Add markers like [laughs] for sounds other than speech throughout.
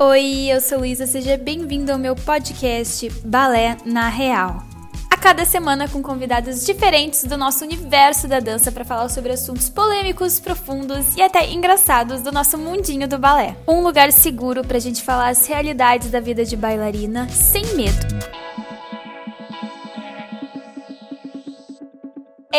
Oi, eu sou Luísa, seja bem-vindo ao meu podcast Balé na Real. A cada semana com convidados diferentes do nosso universo da dança para falar sobre assuntos polêmicos, profundos e até engraçados do nosso mundinho do balé. Um lugar seguro para a gente falar as realidades da vida de bailarina sem medo.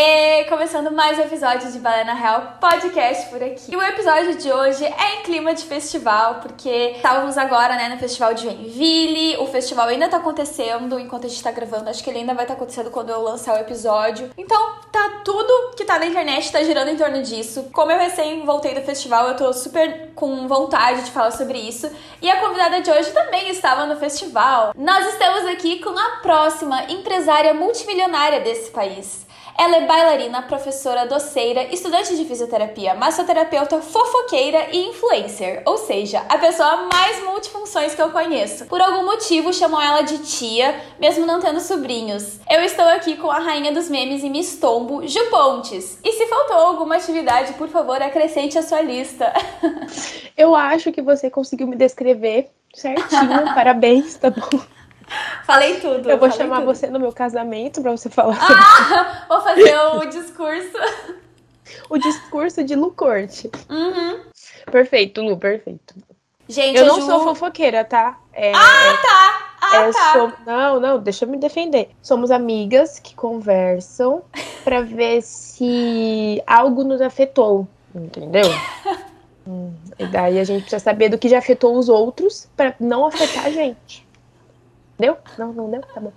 E começando mais um episódio de Balé na Real podcast por aqui. E o episódio de hoje é em clima de festival, porque estávamos agora, né, no festival de Joinville. O festival ainda tá acontecendo enquanto a gente tá gravando. Acho que ele ainda vai estar tá acontecendo quando eu lançar o episódio. Então, tá tudo que tá na internet tá girando em torno disso. Como eu recém voltei do festival, eu tô super com vontade de falar sobre isso. E a convidada de hoje também estava no festival. Nós estamos aqui com a próxima empresária multimilionária desse país. Ela é bailarina, professora, doceira, estudante de fisioterapia, massoterapeuta, fofoqueira e influencer. Ou seja, a pessoa mais multifunções que eu conheço. Por algum motivo chamam ela de tia, mesmo não tendo sobrinhos. Eu estou aqui com a rainha dos memes e Miss Tombo, Ju Pontes. E se faltou alguma atividade, por favor, acrescente a sua lista. [laughs] eu acho que você conseguiu me descrever certinho. [laughs] Parabéns, tá bom? [laughs] Falei tudo. Eu vou chamar tudo. você no meu casamento pra você falar. Ah, [laughs] vou fazer o discurso. [laughs] o discurso de Lu Corte. Uhum. Perfeito, Lu, perfeito. Gente, eu não Ju... sou fofoqueira, tá? É, ah, tá! Ah, é, tá. Não, não, deixa eu me defender. Somos amigas que conversam pra ver se algo nos afetou, entendeu? hum, e daí a gente precisa saber do que já afetou os outros pra não afetar a gente. Deu? Não, não deu? Tá bom.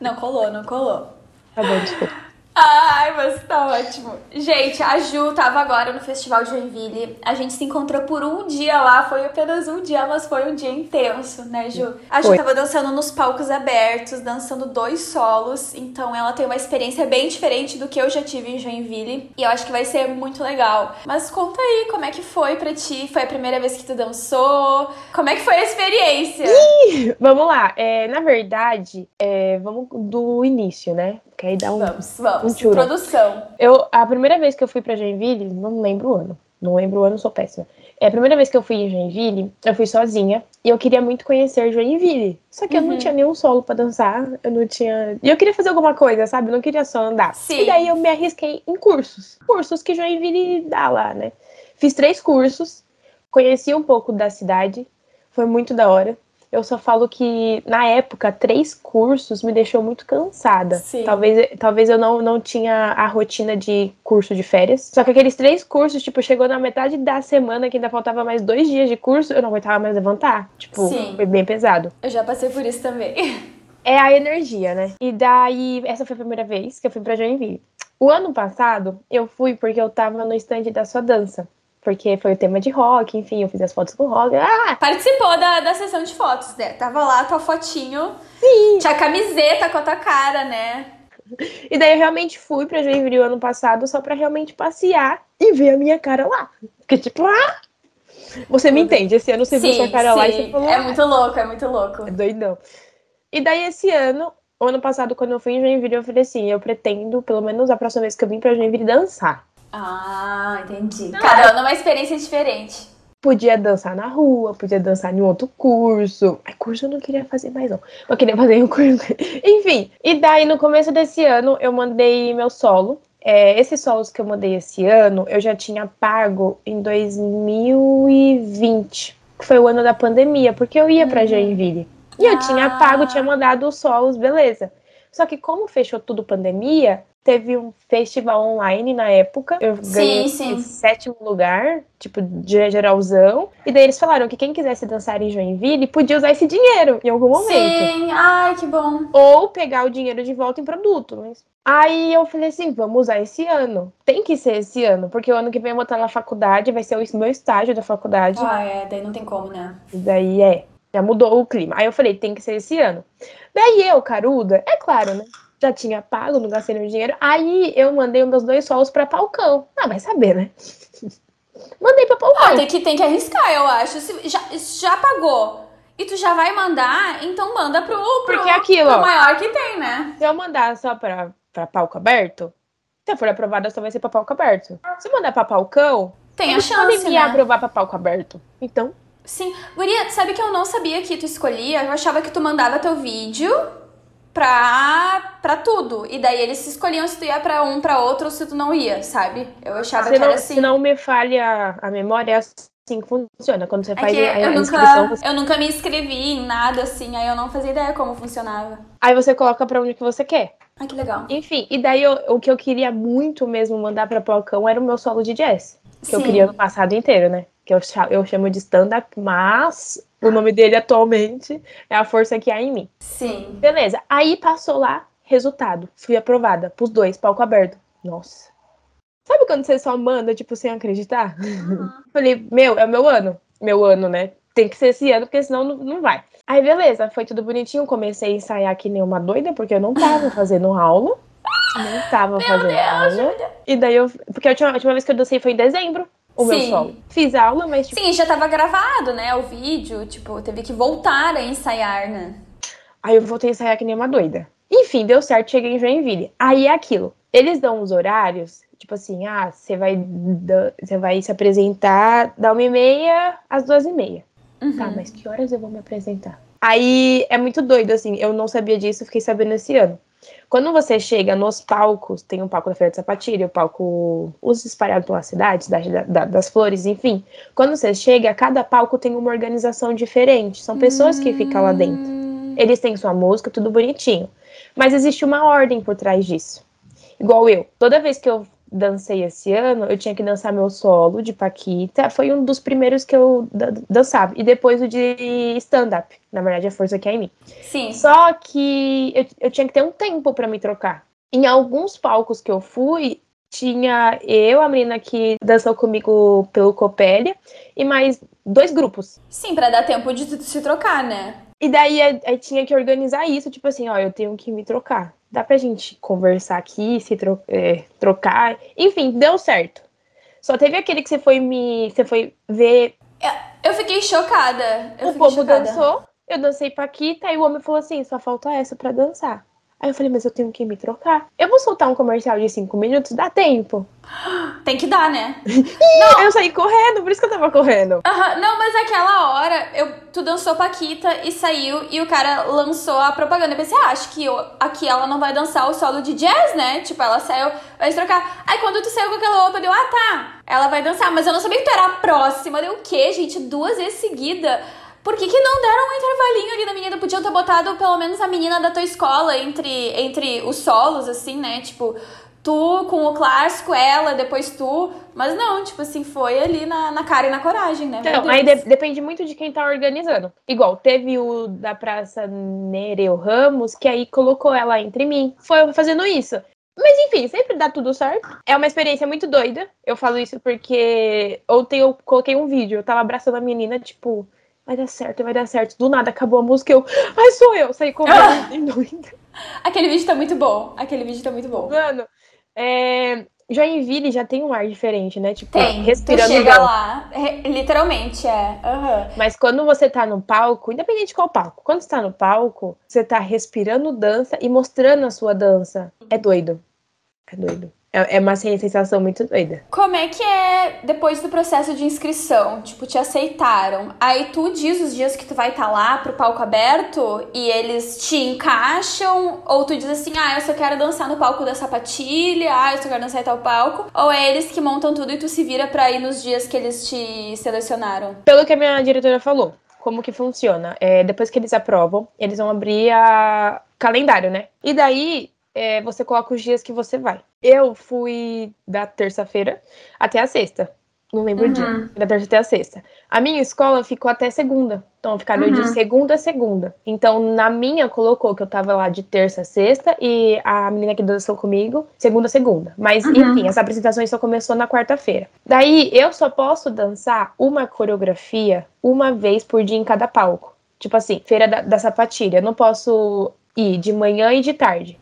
Não colou, não colou. Tá bom, desculpa. Ai, mas tá ótimo. Gente, a Ju tava agora no Festival de Joinville. A gente se encontrou por um dia lá. Foi apenas um dia, mas foi um dia intenso, né, Ju? A Ju foi. tava dançando nos palcos abertos, dançando dois solos. Então ela tem uma experiência bem diferente do que eu já tive em Joinville. E eu acho que vai ser muito legal. Mas conta aí, como é que foi pra ti? Foi a primeira vez que tu dançou? Como é que foi a experiência? Ih, vamos lá. É, na verdade, é, vamos do início, né? Que aí dá um. Vamos, vamos. Um Produção. Eu, a primeira vez que eu fui pra Joinville, não lembro o ano. Não lembro o ano, sou péssima. É a primeira vez que eu fui em Joinville, eu fui sozinha. E eu queria muito conhecer Joinville. Só que uhum. eu não uhum. tinha nenhum solo para dançar. Eu não tinha. E eu queria fazer alguma coisa, sabe? Eu não queria só andar. Sim. E daí eu me arrisquei em cursos. Cursos que Joinville dá lá, né? Fiz três cursos. Conheci um pouco da cidade. Foi muito da hora. Eu só falo que, na época, três cursos me deixou muito cansada. Sim. Talvez, talvez eu não, não tinha a rotina de curso de férias. Só que aqueles três cursos, tipo, chegou na metade da semana, que ainda faltava mais dois dias de curso, eu não aguentava mais levantar. Tipo, Sim. foi bem pesado. Eu já passei por isso também. É a energia, né? E daí, essa foi a primeira vez que eu fui pra Joinville. O ano passado, eu fui porque eu tava no stand da sua dança porque foi o tema de rock, enfim, eu fiz as fotos com rock. Ah! Participou da, da sessão de fotos, né? Tava lá tua fotinho. Sim. Tinha camiseta com a tua cara, né? E daí eu realmente fui pra Joinville ano passado só pra realmente passear e ver a minha cara lá. Porque, tipo, ah! Você me entende, esse ano você sim, viu sua cara sim. lá e você falou. É ah! muito louco, é muito louco. É doidão. E daí esse ano, o ano passado, quando eu fui em Joinville, eu falei assim: eu pretendo, pelo menos a próxima vez que eu vim pra Joinville, dançar. Ah, entendi. Cada ano é uma experiência diferente. Podia dançar na rua, podia dançar em outro curso. Ai, curso eu não queria fazer mais, não. Eu queria fazer um curso. [laughs] Enfim. E daí, no começo desse ano, eu mandei meu solo. É, esses solos que eu mandei esse ano, eu já tinha pago em 2020, que foi o ano da pandemia, porque eu ia pra uhum. Joinville. E eu tinha ah. pago, tinha mandado os solos, beleza. Só que como fechou tudo pandemia, teve um festival online na época. Eu sim, ganhei sim. sétimo lugar, tipo, de geralzão. E daí eles falaram que quem quisesse dançar em Joinville podia usar esse dinheiro em algum momento. Sim, ai, que bom. Ou pegar o dinheiro de volta em produto. Mas... Aí eu falei assim, vamos usar esse ano. Tem que ser esse ano, porque o ano que vem eu vou estar na faculdade, vai ser o meu estágio da faculdade. Ah, é, daí não tem como, né? E daí é. Já mudou o clima. Aí eu falei, tem que ser esse ano. Daí eu, caruda, é claro, né? Já tinha pago, não gastei meu dinheiro. Aí eu mandei meus dois solos pra Palcão. Ah, vai saber, né? [laughs] mandei pra Palcão. Ah, tem que, tem que arriscar, eu acho. Se já, já pagou e tu já vai mandar, então manda pro, pro, Porque aquilo, pro maior que tem, né? Se eu mandar só pra, pra palco aberto, se eu for aprovada, só vai ser pra palco aberto. Se eu mandar pra palcão, tem a chance, podem me né? aprovar pra palco aberto. Então, Sim. Guria, sabe que eu não sabia que tu escolhia? Eu achava que tu mandava teu vídeo pra, pra tudo. E daí eles se escolhiam se tu ia pra um, pra outro, ou se tu não ia, sabe? Eu achava Se que não, era assim. se não me falha a memória, é assim que funciona. Quando você É faz a, a eu inscrição, nunca, você- eu nunca me inscrevi em nada assim, aí eu não fazia ideia como funcionava. aí você coloca pra onde que você quer. Ai, que legal. Enfim, e daí eu- o que eu queria muito mesmo mandar pra Palcão era o meu solo de jazz. Que eu Sim. queria no passado inteiro, né? Que eu, eu chamo de stand-up, mas o nome dele atualmente é A Força Que Há em Mim. Sim. Beleza. Aí passou lá, resultado. Fui aprovada pros dois, palco aberto. Nossa. Sabe quando você só manda, tipo, sem acreditar? [laughs] Falei, meu, é o meu ano. Meu ano, né? Tem que ser esse ano, porque senão não, não vai. Aí, beleza, foi tudo bonitinho. Comecei a ensaiar que nem uma doida, porque eu não tava [laughs] fazendo aula. Não tava fazendo aula. E daí eu. Porque a última, a última vez que eu dancei foi em dezembro, o meu Sim. solo. Fiz aula, mas, tipo, Sim, já tava gravado, né? O vídeo, tipo, teve que voltar a ensaiar, né? Aí eu voltei a ensaiar que nem uma doida. Enfim, deu certo, cheguei em Joinville. Aí é aquilo. Eles dão os horários, tipo assim, ah, você vai, você vai se apresentar da uma e meia às duas e meia. Uhum. Tá, mas que horas eu vou me apresentar? Aí é muito doido, assim, eu não sabia disso, fiquei sabendo esse ano. Quando você chega nos palcos, tem um palco da Feira de Sapatilha, o palco os espalhados pela cidade, da- da- das flores, enfim. Quando você chega, cada palco tem uma organização diferente. São pessoas que ficam lá dentro. Hum, Eles têm sua música, tudo bonitinho. Mas existe uma ordem por trás disso. Igual eu. Toda vez que eu dancei esse ano, eu tinha que dançar meu solo de Paquita. Foi um dos primeiros que eu da- dançava. E depois o de stand-up. Na verdade, a força que é em mim. Sim. Só que eu, eu tinha que ter um tempo pra me trocar. Em alguns palcos que eu fui, tinha eu, a menina que dançou comigo pelo Copélia, e mais dois grupos. Sim, pra dar tempo de se trocar, né? E daí aí, aí tinha que organizar isso, tipo assim, ó, eu tenho que me trocar. Dá pra gente conversar aqui, se tro é, trocar. Enfim, deu certo. Só teve aquele que você foi me. Você foi ver. Eu fiquei chocada. Eu o fiquei povo chocada. dançou, eu dancei Paquita, e o homem falou assim: só falta essa pra dançar. Aí eu falei, mas eu tenho que me trocar. Eu vou soltar um comercial de cinco minutos, dá tempo. [gasps] Tem que dar, né? [laughs] Aí eu saí correndo, por isso que eu tava correndo. Não, mas naquela hora, eu, tu dançou Paquita e saiu e o cara lançou a propaganda. Eu pensei, ah, acho que eu- aqui ela não vai dançar o solo de jazz, né? Tipo, ela saiu, vai se trocar. Aí quando tu saiu com aquela roupa, deu, ah, tá, ela vai dançar. Mas eu não sabia que tu era a próxima. Deu o quê, gente? Duas vezes seguida. Por que, que não deram um intervalinho ali da menina? Podiam ter botado pelo menos a menina da tua escola entre, entre os solos, assim, né? Tipo, tu com o clássico, ela, depois tu. Mas não, tipo assim, foi ali na, na cara e na coragem, né? Então, aí de- depende muito de quem tá organizando. Igual, teve o da Praça Nereu Ramos, que aí colocou ela entre mim. Foi fazendo isso. Mas enfim, sempre dá tudo certo. É uma experiência muito doida. Eu falo isso porque ontem eu coloquei um vídeo, eu tava abraçando a menina, tipo, vai dar certo, vai dar certo. Do nada acabou a música, eu, ai, sou eu, saí correndo. [laughs] Aquele vídeo tá muito bom. Aquele vídeo tá muito bom. Mano, é... Joinville já tem um ar diferente, né? Tipo, Tem. respirando tu chega lá, literalmente, é. Aham. Mas quando você tá no palco, independente de qual palco, quando você tá no palco, você tá respirando dança e mostrando a sua dança. É doido. É doido. É, é uma sensação muito doida. Como é que é depois do processo de inscrição? Tipo, te aceitaram. Aí tu diz os dias que tu vai estar lá pro palco aberto e eles te encaixam? Ou tu diz assim, ah, eu só quero dançar no palco da sapatilha, ah, eu só quero dançar em tal palco? Ou é eles que montam tudo e tu se vira pra ir nos dias que eles te selecionaram? Pelo que a minha diretora falou, como que funciona? É, depois que eles aprovam, eles vão abrir a calendário, né? E daí é, você coloca os dias que você vai. Eu fui da terça-feira até a sexta. Não lembro o dia. Da terça até a sexta. A minha escola ficou até segunda. Então, ficaram de segunda a segunda. Então, na minha, colocou que eu tava lá de terça a sexta e a menina que dançou comigo, segunda a segunda. Mas, enfim, as apresentações só começou na quarta-feira. Daí, eu só posso dançar uma coreografia uma vez por dia em cada palco. Tipo assim, feira da, da sapatilha. Eu não posso ir de manhã e de tarde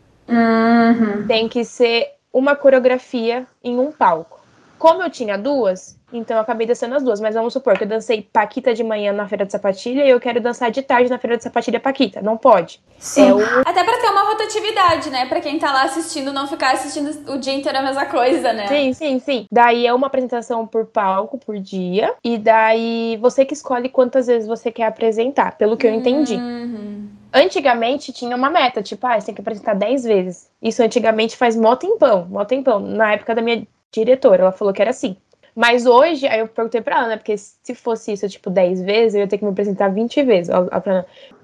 tem que ser uma coreografia em um palco. Como eu tinha duas, Então eu acabei dançando as duas. Mas vamos supor que eu dancei Paquita de manhã na feira de sapatilha e eu quero dançar de tarde na feira de sapatilha Paquita. Não pode. Sim. É o... Até pra ter uma rotatividade, né? Pra quem tá lá assistindo, não ficar assistindo o dia inteiro a mesma coisa, né? Sim, sim, sim. Daí é uma apresentação por palco, por dia. E daí você que escolhe quantas vezes você quer apresentar, pelo que eu entendi. Uhum. Antigamente tinha uma meta, tipo, ah, você tem que apresentar 10 vezes. Isso antigamente faz mó tempão, mó tempão. Na época da minha diretora, ela falou que era assim. Mas hoje, aí eu perguntei pra Ana, porque se fosse isso, tipo, 10 vezes, eu ia ter que me apresentar 20 vezes.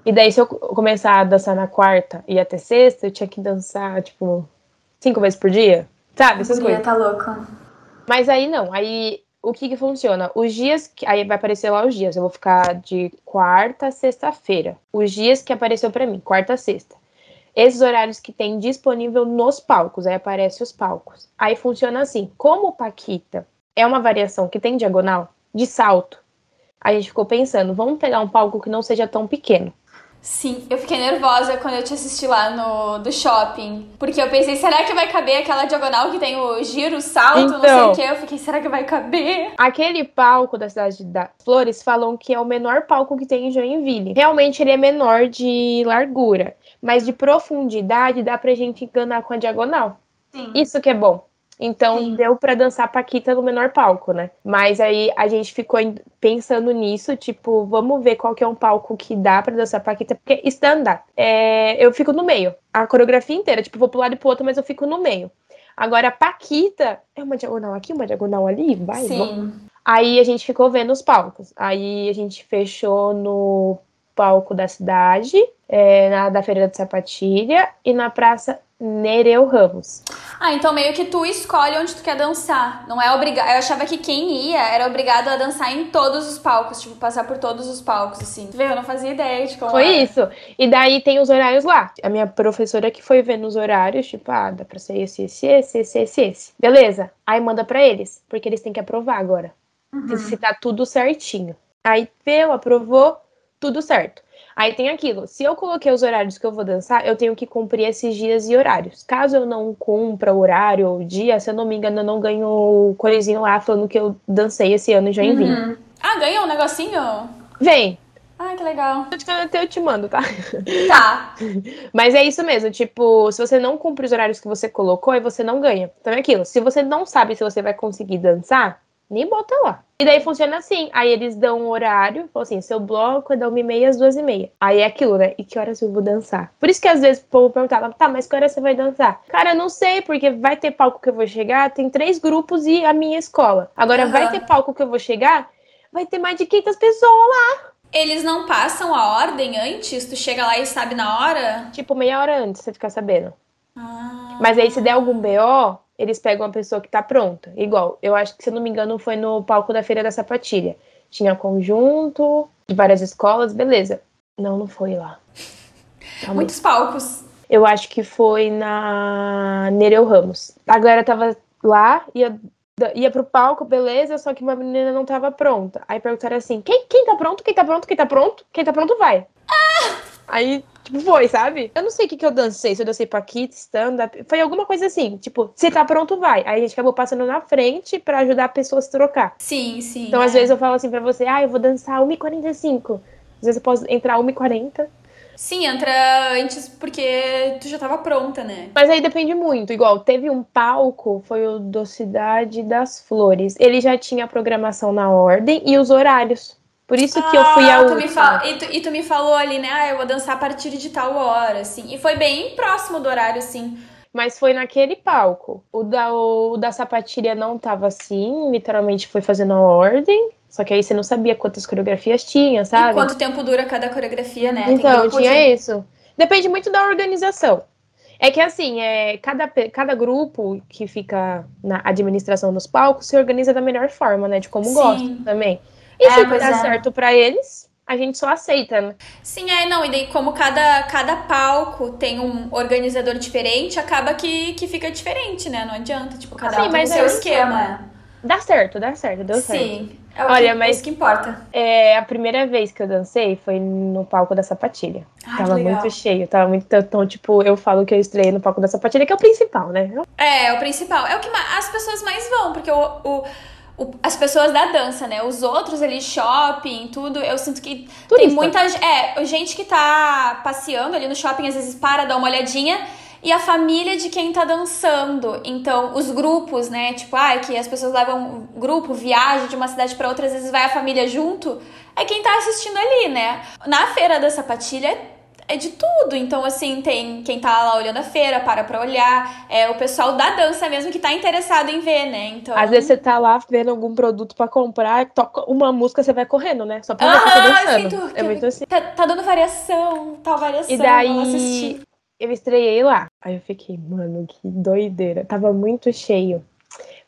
E daí, se eu começar a dançar na quarta e até sexta, eu tinha que dançar, tipo, cinco vezes por dia. Sabe? Essas coisas. tá louco. Mas aí não, aí o que que funciona? Os dias que. Aí vai aparecer lá os dias. Eu vou ficar de quarta a sexta-feira. Os dias que apareceu para mim, quarta a sexta. Esses horários que tem disponível nos palcos, aí aparece os palcos. Aí funciona assim: como o Paquita é uma variação que tem diagonal, de salto, a gente ficou pensando, vamos pegar um palco que não seja tão pequeno. Sim, eu fiquei nervosa quando eu te assisti lá no do shopping. Porque eu pensei, será que vai caber aquela diagonal que tem o giro, o salto, então, não sei o então. que? Eu fiquei, será que vai caber? Aquele palco da cidade das Flores falam que é o menor palco que tem em Joinville. Realmente ele é menor de largura, mas de profundidade dá pra gente enganar com a diagonal. Sim. Isso que é bom. Então Sim. deu para dançar Paquita no menor palco, né? Mas aí a gente ficou pensando nisso, tipo, vamos ver qual que é um palco que dá para dançar Paquita, porque stand-up, é, eu fico no meio. A coreografia inteira, tipo, vou pro lado e pro outro, mas eu fico no meio. Agora, Paquita é uma diagonal aqui, uma diagonal ali, vai. Sim. Vamos. Aí a gente ficou vendo os palcos. Aí a gente fechou no palco da cidade, é, na da Feira de Sapatilha e na Praça Nereu Ramos. Ah, então meio que tu escolhe onde tu quer dançar. Não é obrigado. Eu achava que quem ia era obrigado a dançar em todos os palcos, tipo, passar por todos os palcos, assim. Vê, eu não fazia ideia de como. Foi era. isso. E daí tem os horários lá. A minha professora que foi vendo os horários, tipo, ah, dá pra ser esse, esse, esse, esse, esse, esse. Beleza. Aí manda pra eles, porque eles têm que aprovar agora. Uhum. Se tá tudo certinho. Aí viu, aprovou, tudo certo. Aí tem aquilo, se eu coloquei os horários que eu vou dançar, eu tenho que cumprir esses dias e horários. Caso eu não cumpra o horário ou o dia, se eu não me engano, eu não ganho o coisinho lá falando que eu dancei esse ano e já envio. Uhum. Ah, ganhou um negocinho? Vem. Ah, que legal. Eu te mando, tá? Tá. [laughs] Mas é isso mesmo, tipo, se você não cumpre os horários que você colocou, aí você não ganha. Então é aquilo, se você não sabe se você vai conseguir dançar, nem bota lá. E daí funciona assim. Aí eles dão um horário, falam assim: seu bloco é da 1h30 às 2h30. Aí é aquilo, né? E que horas eu vou dançar? Por isso que às vezes o povo perguntava: tá, mas que hora você vai dançar? Cara, eu não sei, porque vai ter palco que eu vou chegar, tem três grupos e a minha escola. Agora, uhum. vai ter palco que eu vou chegar, vai ter mais de 500 pessoas lá. Eles não passam a ordem antes? Tu chega lá e sabe na hora? Tipo, meia hora antes, você ficar sabendo. Ah. Mas aí, se der algum BO, eles pegam a pessoa que tá pronta. Igual, eu acho que, se eu não me engano, foi no palco da Feira da Sapatilha. Tinha conjunto de várias escolas, beleza. Não, não foi lá. Tá Muitos palcos. Eu acho que foi na Nereu Ramos. A galera tava lá, ia, ia pro palco, beleza, só que uma menina não tava pronta. Aí perguntaram assim: quem, quem tá pronto? Quem tá pronto? Quem tá pronto? Quem tá pronto vai. Ah! Aí Tipo, foi, sabe? Eu não sei o que, que eu dancei, se eu dancei paquita, stand-up. Foi alguma coisa assim, tipo, se tá pronto, vai. Aí a gente acabou passando na frente para ajudar a pessoa a se trocar. Sim, sim. Então, é. às vezes, eu falo assim pra você, ah, eu vou dançar 1h45. Às vezes eu posso entrar 1h40. Sim, entra antes porque tu já tava pronta, né? Mas aí depende muito. Igual, teve um palco, foi o do Cidade das Flores. Ele já tinha a programação na ordem e os horários. Por isso que ah, eu fui a última. E tu, e tu me falou ali, né? Ah, eu vou dançar a partir de tal hora, assim. E foi bem próximo do horário, assim. Mas foi naquele palco. O da, o da sapatilha não tava assim, literalmente foi fazendo a ordem. Só que aí você não sabia quantas coreografias tinha, sabe? E quanto tempo dura cada coreografia, né? Então, tinha de... isso. Depende muito da organização. É que assim, é, cada, cada grupo que fica na administração dos palcos se organiza da melhor forma, né? De como Sim. gosta também. E é, se dá é. certo para eles, a gente só aceita, né? Sim, é, não. E daí, como cada, cada palco tem um organizador diferente, acaba que, que fica diferente, né? Não adianta. Tipo, cada Sim, um tem o seu esquema. Dá certo, dá certo, deu certo. Sim. É Olha, que, mas. É que importa. É, a primeira vez que eu dancei foi no palco da sapatilha. Ai, tava muito cheio, tava muito. Então, tipo, eu falo que eu estreiei no palco da sapatilha, que é o principal, né? É, é o principal. É o que as pessoas mais vão, porque o o, as pessoas da dança, né? Os outros ali, shopping, tudo, eu sinto que Turista. tem muita é, gente que tá passeando ali no shopping, às vezes para dar uma olhadinha e a família de quem tá dançando. Então, os grupos, né? Tipo, ah, que as pessoas levam um grupo, viagem de uma cidade para outra, às vezes vai a família junto, é quem tá assistindo ali, né? Na feira da sapatilha é de tudo. Então, assim, tem quem tá lá olhando a feira, para pra olhar. É o pessoal da dança mesmo que tá interessado em ver, né? Então... Às vezes você tá lá vendo algum produto para comprar, toca uma música, você vai correndo, né? Só pra ver ah, tá dançando. é muito assim. Tá, tá, dando variação, tá variação. E daí, eu estreiei lá. Aí eu fiquei, mano, que doideira. Tava muito cheio.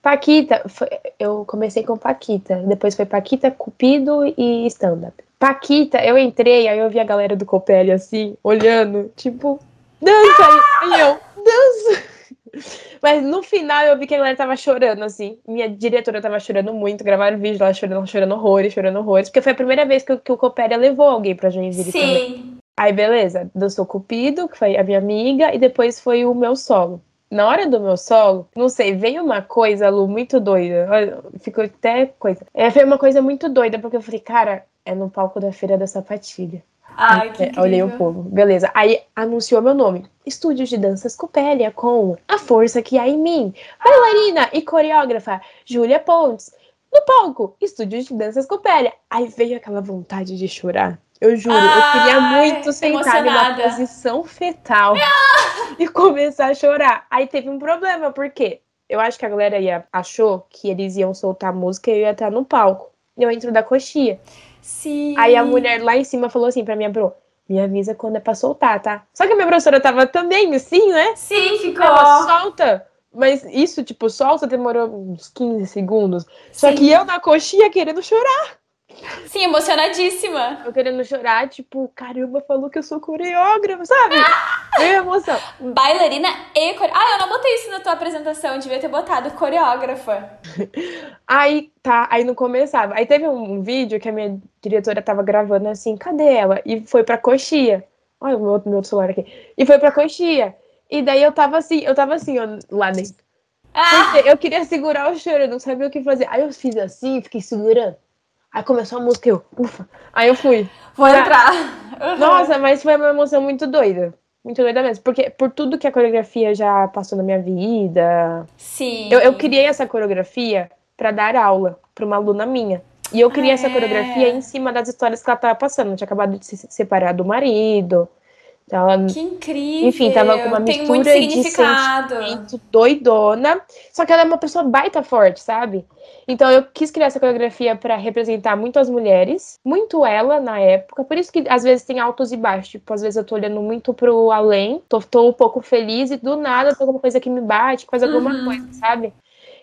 Paquita, foi, eu comecei com Paquita, depois foi Paquita, Cupido e stand-up. Paquita, eu entrei, aí eu vi a galera do Copelli assim, olhando, tipo, dança aí, eu, dança. [laughs] Mas no final eu vi que a galera tava chorando, assim. Minha diretora tava chorando muito, gravaram vídeo lá chorando, chorando horrores, chorando horrores. Porque foi a primeira vez que, que o Copélia levou alguém pra Joinville Sim. Também. Aí, beleza, dançou Cupido, que foi a minha amiga, e depois foi o meu solo. Na hora do meu solo, não sei, veio uma coisa, Lu, muito doida. Ficou até coisa. É, foi uma coisa muito doida, porque eu falei, cara, é no palco da Feira da Sapatilha. Ai, que é, Olhei o povo. Beleza. Aí anunciou meu nome. Estúdio de Danças Copélia com A Força Que Há em Mim. Bailarina e coreógrafa Júlia Pontes. No palco, Estúdio de Danças Copélia. Aí veio aquela vontade de chorar. Eu juro, Ai, eu queria muito sentar numa posição fetal ah! [laughs] e começar a chorar. Aí teve um problema, porque eu acho que a galera ia, achou que eles iam soltar música e eu ia estar no palco. Eu entro da coxia. Sim. Aí a mulher lá em cima falou assim pra minha bro, me avisa quando é pra soltar, tá? Só que a minha professora tava também assim, né? Sim, ficou. Ela solta. Mas isso, tipo, solta demorou uns 15 segundos. Só Sim. que eu na coxinha querendo chorar. Sim, emocionadíssima. Eu querendo chorar, tipo, caramba, falou que eu sou coreógrafa, sabe? [laughs] Ah! emoção. Bailarina e coreógrafa. Ah, eu não botei isso na tua apresentação, devia ter botado coreógrafa. [laughs] aí, tá, aí não começava. Aí teve um, vídeo que a minha diretora tava gravando assim, cadê ela? E foi pra coxia. Olha o meu, meu celular aqui. E foi pra coxia. E daí eu tava assim, eu tava assim, ó, lá dentro. Ah! eu queria segurar o choro, eu não sabia o que fazer. Aí eu fiz assim, fiquei segurando. Aí começou a música, eu, ufa. Aí eu fui. Vou tá. entrar. Uhum. Nossa, mas foi uma emoção muito doida. Muito doida mesmo. Porque por tudo que a coreografia já passou na minha vida. Sim. Eu, eu criei essa coreografia para dar aula para uma aluna minha. E eu criei essa coreografia em cima das histórias que ela tava passando. Eu tinha acabado de se separar do marido. Ela, que incrível! Enfim, tava com uma mistura de sentimento doidona. Só que ela é uma pessoa baita forte, sabe? Então eu quis criar essa coreografia para representar muito as mulheres, muito ela na época. Por isso que às vezes tem altos e baixos. Tipo, às vezes eu tô olhando muito pro além, tô, tô um pouco feliz e do nada tem alguma coisa que me bate, faz alguma uhum. coisa, sabe?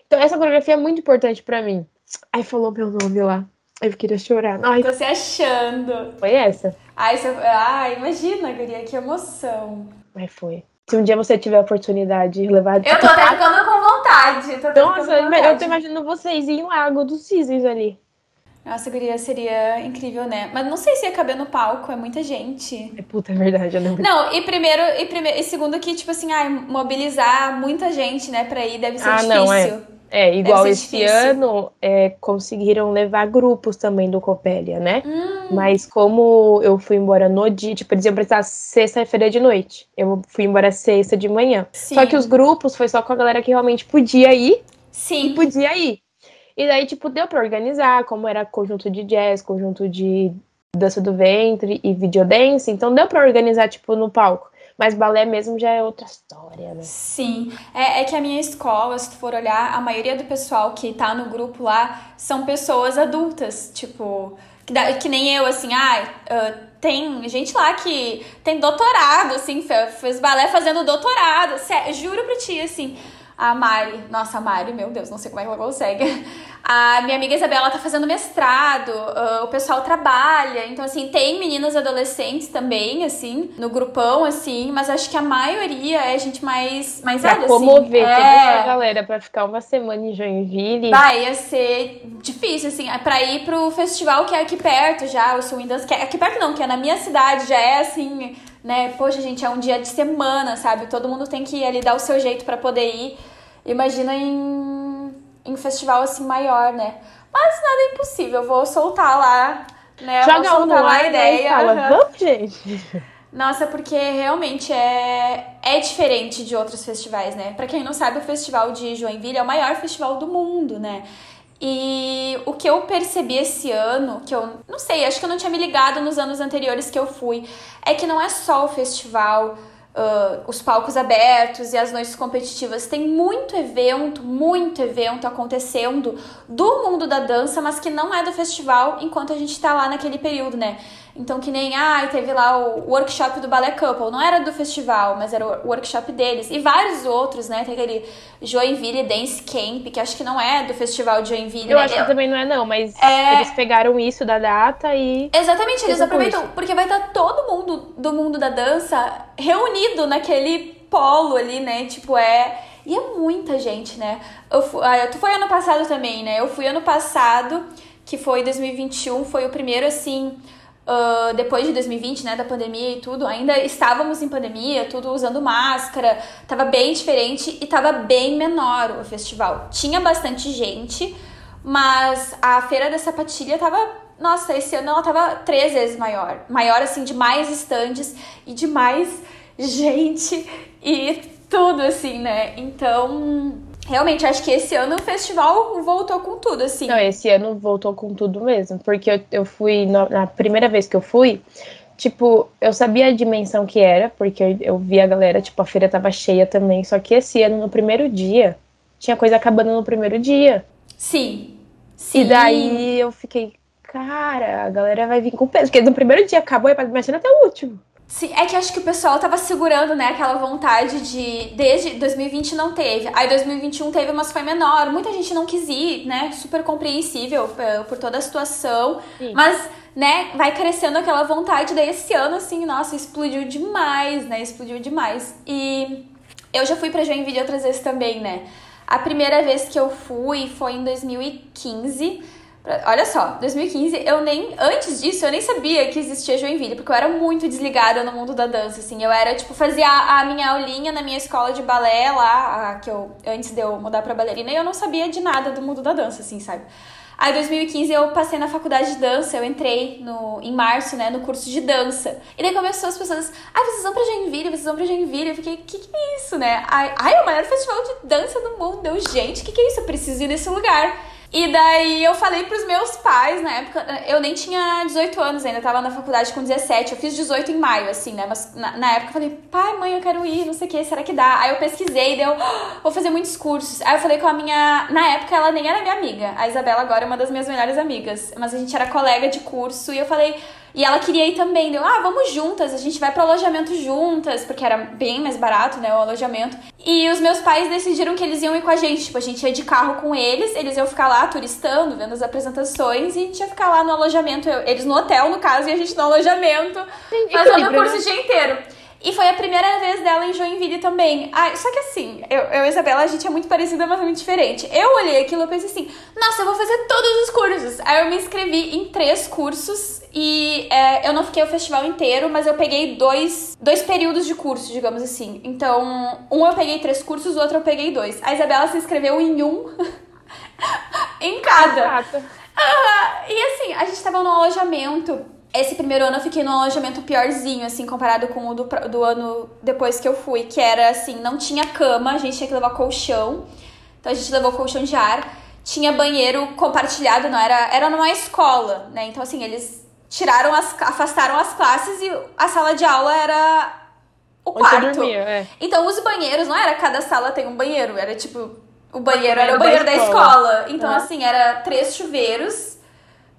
Então essa coreografia é muito importante para mim. Aí falou meu nome lá. Eu queria chorar. Ai. Tô se achando. Foi essa. Ai, você... Ai, imagina, Guria, que emoção. Mas foi. Se um dia você tiver a oportunidade de levar. Eu tô até ficando com vontade. Tô Nossa, com vontade. eu tô imaginando vocês em Lago dos Cisnes ali. Nossa, guria, seria incrível, né? Mas não sei se ia caber no palco, é muita gente. É puta, é verdade, eu não Não, e primeiro, e primeiro, e segundo que, tipo assim, ai, mobilizar muita gente, né, pra ir deve ser ah, difícil. Não, é. É, igual esse difícil. ano, é, conseguiram levar grupos também do Copélia, né? Hum. Mas como eu fui embora no dia, tipo, eles iam precisar sexta-feira de noite. Eu fui embora sexta de manhã. Sim. Só que os grupos foi só com a galera que realmente podia ir. Sim. E podia ir. E daí, tipo, deu pra organizar, como era conjunto de jazz, conjunto de dança do ventre e videodance. Então deu pra organizar, tipo, no palco. Mas balé mesmo já é outra história, né? Sim. É, é, que a minha escola, se tu for olhar, a maioria do pessoal que tá no grupo lá são pessoas adultas, tipo. Que, que nem eu, assim, ah, uh, tem gente lá que tem doutorado, assim, fez balé fazendo doutorado. Sério, juro pra ti, assim a Mari, nossa, a Mari, meu Deus, não sei como é que ela consegue. A minha amiga Isabela tá fazendo mestrado, uh, o pessoal trabalha, então assim, tem meninas adolescentes também, assim, no grupão, assim, mas acho que a maioria é gente mais, mais pra velha, comover assim. toda é... essa galera pra ficar uma semana em Joinville. Vai, ia ser difícil, assim, é pra ir pro festival que é aqui perto já, o Swing Dance, que é aqui perto não, que é na minha cidade, já é assim né? Poxa, gente, é um dia de semana, sabe? Todo mundo tem que ir ali dar o seu jeito para poder ir. Imagina em em um festival assim maior, né? Mas nada é impossível, eu vou soltar lá, né? Joga vou soltar lá a ideia. fala, vamos, gente. Nossa, porque realmente é, é diferente de outros festivais, né? Pra quem não sabe, o Festival de Joinville é o maior festival do mundo, né? E o que eu percebi esse ano, que eu não sei, acho que eu não tinha me ligado nos anos anteriores que eu fui, é que não é só o festival, ah, os palcos abertos e as noites competitivas. Tem muito evento, muito evento acontecendo do mundo da dança, mas que não é do festival enquanto a gente tá lá naquele período, né? Então, que nem, ah, teve lá o workshop do Ballet Couple. Não era do festival, mas era o workshop deles. E vários outros, né? Tem aquele Joinville Dance Camp, que acho que não é do festival de Joinville. Eu né? acho que também não é, não, mas É. eles pegaram isso da data e. Exatamente, eles aproveitam, porque vai estar todo mundo do mundo da dança reunido naquele polo ali, né? Tipo, é. E é muita gente, né? Eu fui, ah, tu foi ano passado também, né? Eu fui ano passado, que foi 2021, foi o primeiro assim. Ah, depois de 2020, né, da pandemia e tudo, ainda estávamos em pandemia, tudo usando máscara, tava bem diferente e tava bem menor o festival. Tinha bastante gente, mas a feira da sapatilha tava. Nossa, esse ano ela tava três vezes maior. Maior, assim, de mais estandes e de mais [laughs] gente e tudo, assim, né? Então, realmente, acho que esse ano o festival voltou com tudo, assim. Não, esse ano voltou com tudo mesmo. Porque eu, eu fui, na, na primeira vez que eu fui, tipo, eu sabia a dimensão que era, porque eu, eu vi a galera, tipo, a feira tava cheia também. Só que esse ano, no primeiro dia, tinha coisa acabando no primeiro dia. Sim. Sim. E daí eu fiquei, cara, a galera vai vir com peso. Porque no primeiro dia acabou, imagina até o último. Sim, é que acho que o pessoal tava segurando, né, aquela vontade de. Desde 2020 não teve. Aí 2021 teve, mas foi menor. Muita gente não quis ir, né? Super compreensível eh, por toda a situação. Sim. Mas, né, vai crescendo aquela vontade. Daí esse ano, assim, nossa, explodiu demais, né? Explodiu demais. E eu já fui pra Joinville outras vezes também, né? A primeira vez que eu fui foi em 2015. Olha só, 2015, eu nem. Antes disso, eu nem sabia que existia Joinville, porque eu era muito desligada no mundo da dança, assim. Eu era, tipo, fazia a, minha aulinha na minha escola de balé lá, a, que eu. Antes de eu mudar pra ballerina, e eu não sabia de nada do mundo da dança, assim, sabe? Aí, em 2015, eu passei na faculdade de dança, eu entrei no, em março, né, no curso de dança. E daí começou as pessoas, ai, vocês vão pra Joinville, vocês vão pra Joinville. Eu fiquei, que que é isso, né? Ai, ai, é o maior festival de dança do mundo. Eu, gente, que que é isso? Eu preciso ir nesse lugar. E daí eu falei pros meus pais, na época, eu nem tinha 18 anos ainda, tava na faculdade com 17, eu fiz 18 em maio, assim, né? Mas na, na época eu falei, pai, mãe, eu quero ir, não sei o que, será que dá? Aí eu pesquisei, deu, "Ah, vou fazer muitos cursos. Aí eu falei com a minha. Na época ela nem era minha amiga. A Isabela agora é uma das minhas melhores amigas. Mas a gente era colega de curso e eu falei. E ela queria ir também, deu, ah, vamos juntas, a gente vai pro alojamento juntas, porque era bem mais barato, né, o alojamento. E os meus pais decidiram que eles iam ir com a gente, tipo, a gente ia de carro com eles, eles iam ficar lá turistando, vendo as apresentações, e a gente ia ficar lá no alojamento, eu- eles no hotel, no caso, e a gente no alojamento, fazendo o curso né? o dia inteiro. E foi a primeira vez dela em Joinville também. Ah, só que assim, eu, eu e a Isabela, a gente é muito parecida, mas muito diferente. Eu olhei aquilo e pensei assim, nossa, eu vou fazer todos os cursos. Aí eu me inscrevi em três cursos e é, eu não fiquei o festival inteiro, mas eu peguei dois, dois períodos de curso, digamos assim. Então, um eu peguei três cursos, o outro eu peguei dois. A Isabela se inscreveu em um [laughs] em cada. Exato. Ah, e assim, a gente tava no alojamento. Esse primeiro ano eu fiquei num alojamento piorzinho, assim, comparado com o do, do ano depois que eu fui, que era assim, não tinha cama, a gente tinha que levar colchão. Então a gente levou colchão de ar. Tinha banheiro compartilhado, não era, era numa escola, né? Então assim, eles tiraram as afastaram as classes e a sala de aula era o quarto. dormia, é. Então os banheiros não era cada sala tem um banheiro, era tipo o banheiro era o banheiro banheiro da da escola. escola. Então assim, era três chuveiros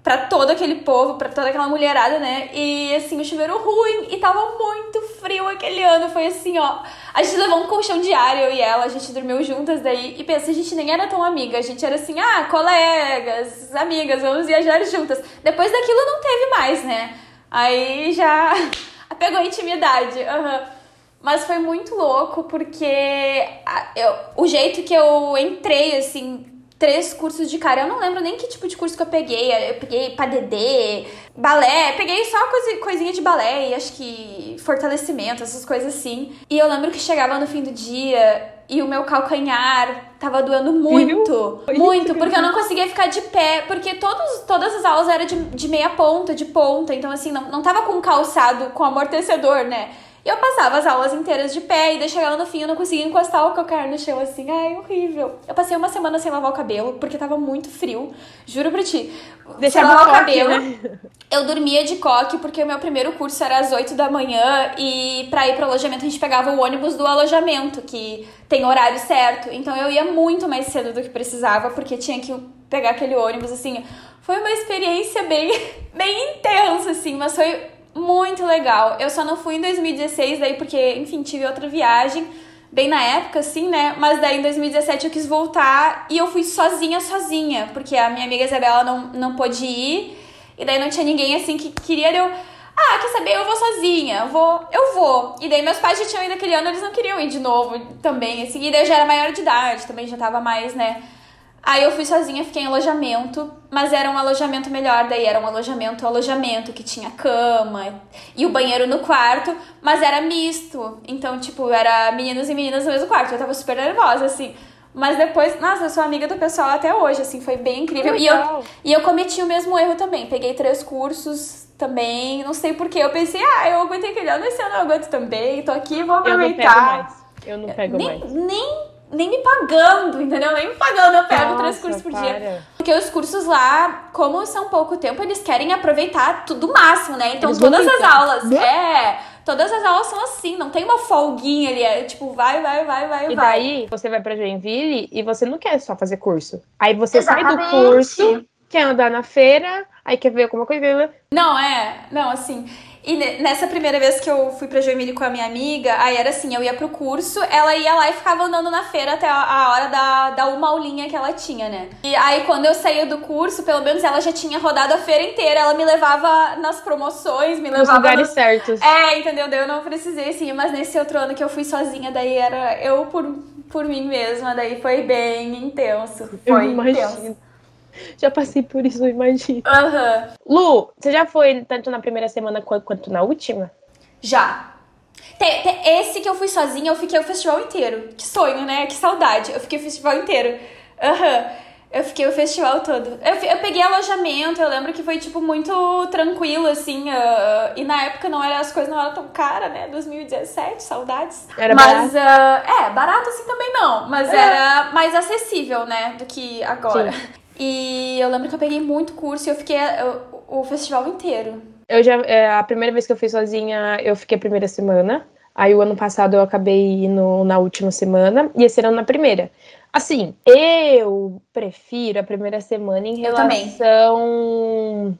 pra todo aquele povo, pra toda aquela mulherada, né? E assim, o chuveiro ruim e tava muito frio aquele ano, foi assim, ó. A gente levou um colchão diário, eu e ela, a gente dormiu juntas daí e pensa, a gente nem era tão amiga, a gente era assim, ah, colegas, amigas, vamos viajar juntas. Depois daquilo não teve mais, né? Aí já [laughs] pegou intimidade. aham. Mas foi muito louco porque eu- o jeito que eu entrei, assim, três cursos de cara, eu não lembro nem que tipo de curso que eu peguei. Eu peguei padedê, balé, peguei só coisinha de balé e acho que fortalecimento, essas coisas assim. E eu lembro que chegava no fim do dia, e o meu calcanhar tava doendo muito. Viu? Muito, porque eu não conseguia ficar de pé, porque todos, todas as aulas eram de, de meia ponta, de ponta, então assim, não, não tava com calçado com amortecedor, né? Eu passava as aulas inteiras de pé e daí chegava no fim eu não conseguia encostar o calcanhar no chão assim. Ai, horrível. Eu passei uma semana sem lavar o cabelo porque tava muito frio. Juro pra ti. Deixava lavar o cabelo. Né? Eu dormia de coque porque o meu primeiro curso era às 8 da manhã e pra ir pro alojamento a gente pegava o ônibus do alojamento, que tem horário certo. Então eu ia muito mais cedo do que precisava porque tinha que pegar aquele ônibus assim. Foi uma experiência bem, [laughs] bem intensa, assim, mas foi muito legal. Eu só não fui em 2016 daí porque, enfim, tive outra viagem bem na época, assim, né? Mas daí em 2017 eu quis voltar e eu fui sozinha, sozinha, porque a minha amiga Isabela não, não pôde ir e daí não tinha ninguém assim que queria eu. Ah, quer saber? Eu vou sozinha, eu vou, eu vou. E daí meus pais já tinham ido aquele ano, eles não queriam ir de novo também, assim. E daí eu já era maior de idade, também já tava mais, né? Aí eu fui sozinha, fiquei em alojamento, mas era um alojamento melhor, daí era um alojamento, alojamento que tinha cama e o banheiro no quarto, mas era misto. Então, tipo, era meninos e meninas no mesmo quarto. Eu tava super nervosa, assim. Mas depois, nossa, eu sou amiga do pessoal até hoje, assim, foi bem incrível. E eu, e eu cometi o mesmo erro também. Peguei três cursos também, não sei porquê. Eu pensei, ah, eu aguentei aquele ano, esse ano eu aguento também, tô aqui, vou aproveitar. Eu não pego mais. Eu não pego nem, mais. Nem nem me pagando, entendeu? Nem me pagando eu pego Nossa, três cursos por para. dia. Porque os cursos lá, como são pouco tempo, eles querem aproveitar tudo máximo, né? Então eles todas as aulas, né? é, todas as aulas são assim, não tem uma folguinha ali, é tipo, vai, vai, vai, vai, e vai. E daí, você vai pra Joinville e você não quer só fazer curso. Aí você Exatamente. sai do curso, quer andar na feira, aí quer ver alguma coisa. Não, é, não, assim, e nessa primeira vez que eu fui pra Joinville com a minha amiga, aí era assim, eu ia pro curso, ela ia lá e ficava andando na feira até a hora da, da uma aulinha que ela tinha, né? E aí quando eu saía do curso, pelo menos ela já tinha rodado a feira inteira, ela me levava nas promoções, me levava... Nos lugares certos. É, entendeu? Daí eu não precisei, assim, mas nesse outro ano que eu fui sozinha, daí era eu por, por mim mesma, daí foi bem intenso. Foi intenso. [laughs] Já passei por isso, eu imagino. Uhum. Lu, você já foi tanto na primeira semana quanto, quanto na última? Já. esse que eu fui sozinha, eu fiquei o festival inteiro. Que sonho, né? Que saudade. Eu fiquei o festival inteiro. Aham. Uhum. Eu fiquei o festival todo. Eu, eu peguei alojamento, eu lembro que foi, tipo, muito tranquilo, assim. Uh, e na época não era, as coisas não eram tão caras, né? 2017, saudades. Era mas, barato. Uh, é, barato assim também não. Mas é. era mais acessível, né? Do que agora. Sim. E eu lembro que eu peguei muito curso e eu fiquei eu, o festival inteiro. Eu já, é, a primeira vez que eu fui sozinha, eu fiquei a primeira semana. Aí o ano passado eu acabei indo na última semana e esse ano na primeira. Assim, eu prefiro a primeira semana em relação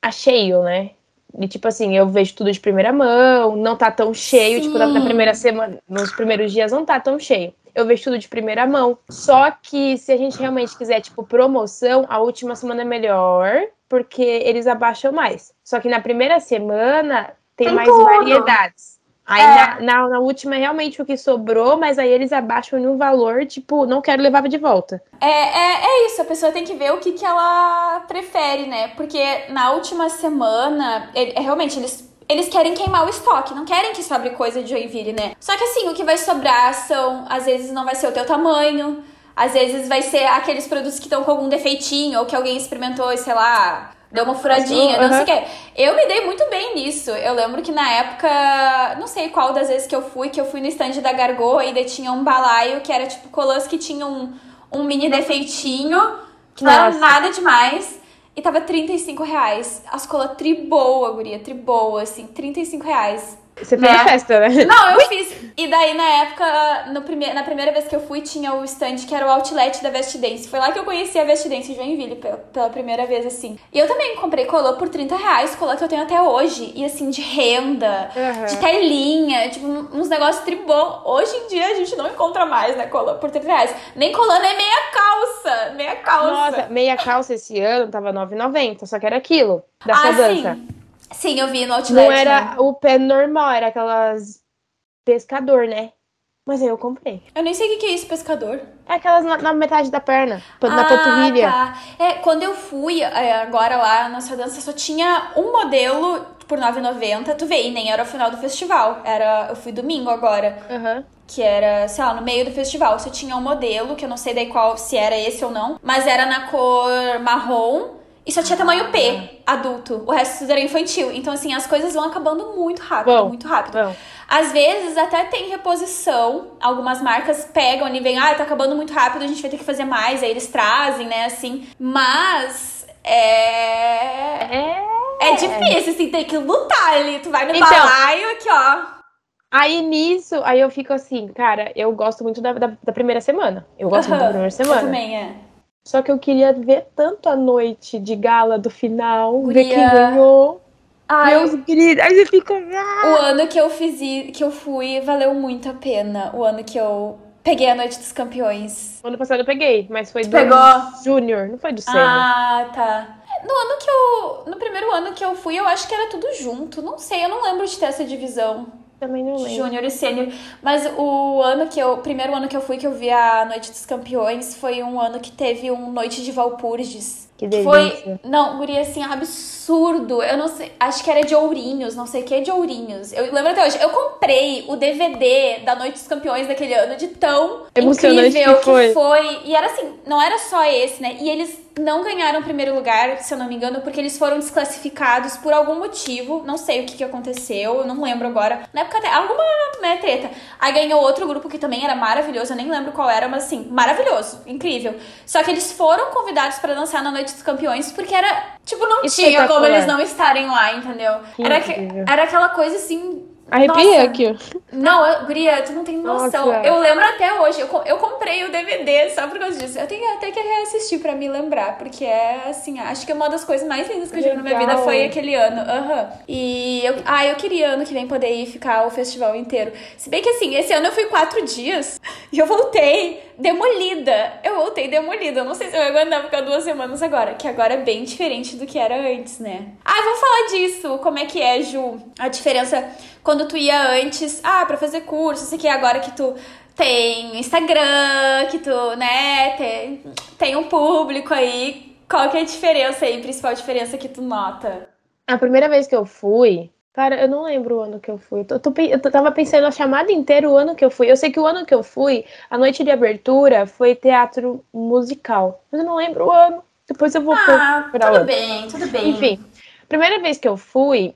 a cheio, né? E tipo assim, eu vejo tudo de primeira mão, não tá tão cheio, Sim. tipo, na primeira semana, nos primeiros dias não tá tão cheio eu vejo tudo de primeira mão. Só que se a gente realmente quiser, tipo, promoção, a última semana é melhor, porque eles abaixam mais. Só que na primeira semana tem, tem mais tudo. variedades. Aí é. na, na, na, última é realmente o que sobrou, mas aí eles abaixam um valor, tipo, não quero levar de volta. É, é, é isso, a pessoa tem que ver o que, que ela prefere, né? Porque na última semana, é, realmente, eles eles querem queimar o estoque, não querem que sobre coisa de Joinville, né? Só que assim, o que vai sobrar são, às vezes não vai ser o teu tamanho, às vezes vai ser aqueles produtos que estão com algum defeitinho, ou que alguém experimentou, sei lá, deu uma furadinha, uhum. não sei o quê. Eu me dei muito bem nisso. Eu lembro que na época, não sei qual das vezes que eu fui, que eu fui no stand da Gargoa e daí tinha um balaio que era tipo colãs que tinha um, um mini defeitinho, que não Nossa. era nada demais. E tava 35 reais. A escola triboa, guria, triboa, assim, 35 reais. Você fez né? festa, né? Não, eu fiz. E daí, na época, no prime... na primeira vez que eu fui, tinha o stand que era o outlet da Vest Dance. Foi lá que eu conheci a Vest Dance em Joinville pela, primeira vez, assim. E eu também comprei colô por 30 reais, colô que eu tenho até hoje. E assim, de renda, uhum. de telinha, tipo, uns negócios tribom. Hoje em dia a gente não encontra mais, né, colô por 30 reais. Nem colô, nem meia calça. Meia calça. Nossa, meia calça esse ano tava 9,90, só que era aquilo da ah, dança. Sim. Sim, eu vi no Outlet. Não era né? o pé normal, era aquelas pescador, né? Mas aí eu comprei. Eu nem sei o que é isso, pescador. É aquelas na, na metade da perna, na ah, panturrilha. Tá. É, quando eu fui é, agora lá na nossa dança, só tinha um modelo por 9,90. Tu vê, e nem era o final do festival. Era, eu fui domingo agora. Aham. Que era, sei lá, no meio do festival. Você tinha um modelo, que eu não sei daí qual, se era esse ou não, mas era na cor marrom. E só tinha tamanho P, adulto. O resto era infantil. Então, assim, as coisas vão acabando muito rápido, Vão, muito rápido. vão. Às vezes até tem reposição. Algumas marcas pegam e vêm, ah, tá acabando muito rápido, a gente vai ter que fazer mais. Aí eles trazem, né, assim. Mas é. É. É difícil, assim, tem que lutar ali. Tu vai no Então- balaio aqui, ó. Aí nisso, aí eu fico assim, cara, eu gosto muito da, da, da primeira semana. Eu gosto muito da primeira Eu semana. também, é. Só que eu queria ver tanto a noite de gala do final, ver quem Guria. ganhou. Ai, Meus queridos. Aí você fica. "Ah". o ano que eu fiz, que eu fui, valeu muito a pena. O ano que eu peguei a Noite dos Campeões. Ano passado eu peguei, mas foi do Pegou? Júnior, não foi do Sênior. Ah, tá. No ano que eu. No primeiro ano que eu fui, eu acho que era tudo junto. Não sei, eu não lembro de ter essa divisão. Também não lembro. Júnior e sênior. Mas o ano que eu. O primeiro ano que eu fui, que eu vi a Noite dos Campeões, foi um ano que teve um Noite de Valpurgis. Que delícia. Foi. Não, guria, assim, absurdo. Eu não sei. Acho que era de Ourinhos, não sei o que é de Ourinhos. Eu lembro até hoje. Eu comprei o DVD da Noite dos Campeões daquele ano, de tão Emocionante incrível que foi. foi. E era assim, não era só esse, né? E eles não ganharam o primeiro lugar, se eu não me engano, porque eles foram desclassificados por algum motivo. Não sei o que, que aconteceu, eu não lembro agora. Na época até alguma né, treta. Aí ganhou outro grupo que também era maravilhoso, eu nem lembro qual era, mas assim, maravilhoso, incrível. Só que eles foram convidados pra dançar na Noite dos Campeões porque era, tipo, não tinha como eles não estarem lá, entendeu? Que Era, que- era aquela coisa assim. Arrepia aqui, não, eu, Guria, tu não tem noção. Nossa. Eu lembro até hoje. Eu, eu comprei o DVD só por causa disso. Eu tenho até que reassistir pra me lembrar, porque é assim, acho que uma das coisas mais lindas que eu vi na minha vida foi aquele ano. Aham. E eu, ah, eu queria ano que vem poder ir ficar o festival inteiro. Se bem que assim, esse ano eu fui quatro dias [laughs] e eu voltei demolida. Eu voltei demolida. Eu não sei se eu vou aguentar ficar duas semanas agora, que agora é bem diferente do que era antes, né? Ah, vamos falar disso. Como é que é, Ju? A diferença quando tu ia antes, ah, pra fazer curso, sei que agora que tu tem Instagram, que tu, né, tem, tem um público aí. Qual que é a diferença aí, principal diferença que tu nota? A primeira vez que eu fui, cara, eu não lembro o ano que eu fui. Eu, tô- eu tava pensando a chamada inteira o ano que eu fui. Eu sei que o ano que eu fui, a noite de abertura foi teatro musical. Mas eu não lembro o ano. Depois eu vou Ah, procurar tudo bem, tudo bem. Enfim, primeira vez que eu fui,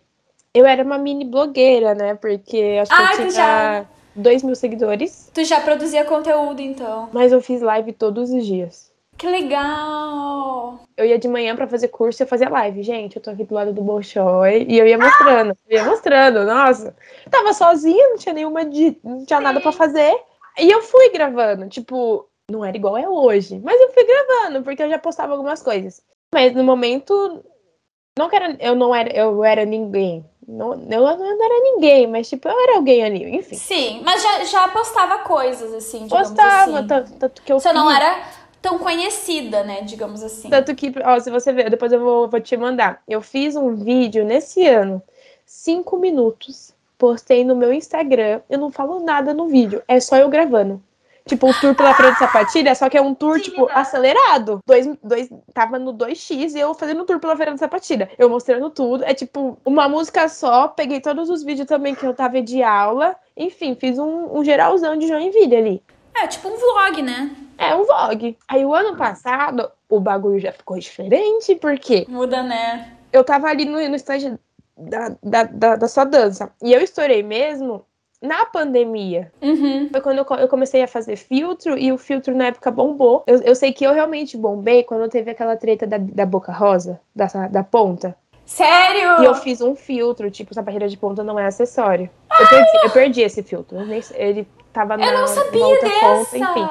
eu era uma mini blogueira, né? Porque acho que Ah, eu tinha já- 2 mil seguidores. Tu já produzia conteúdo, então. Mas eu fiz live todos os dias. Que legal! Eu ia de manhã pra fazer curso e eu fazia live. Gente, eu tô aqui do lado do Bolshoi. E eu ia mostrando, eu ia mostrando, nossa. Tava sozinha, não tinha nenhuma de, não tinha nada pra fazer. E eu fui gravando, tipo, não era igual é hoje, mas eu fui gravando, porque eu já postava algumas coisas. Mas no momento, não era, eu não era, eu era ninguém. Não, eu não era ninguém, mas tipo, eu era alguém ali, enfim. Sim, mas já, já postava coisas, assim, Postava, assim. tanto, tanto que eu Você não era tão conhecida, né, digamos assim. Tanto que, ó, se você ver, depois eu vou, vou te mandar. Eu fiz um vídeo nesse ano, cinco minutos, postei no meu Instagram. Eu não falo nada no vídeo, é só eu gravando. Tipo, o tour pela Feira de Sapatilha, só que é um tour, tipo, acelerado. Dois, dois, tava no 2x e eu fazendo o tour pela Feira de Sapatilha. Eu mostrando tudo. É tipo, uma música só. Peguei todos os vídeos também que eu tava de aula. Enfim, fiz um, um geralzão de Joinville ali. É, tipo um vlog, né? É um vlog. Aí o ano passado, o bagulho já ficou diferente, porque Muda, né? eu tava ali no, no estágio da, da, da, da sua dança. E eu estourei mesmo na pandemia. Uhum. Foi quando eu, co- eu comecei a fazer filtro e o filtro na época bombou. Eu, eu sei que eu realmente bombei quando teve aquela treta da, da boca rosa, da, da ponta. Sério? E eu fiz um filtro, tipo, sapatilha de ponta não é acessório. Eu perdi, eu perdi esse filtro. Ele tava na, Eu não sabia outra dessa! ponta, enfim.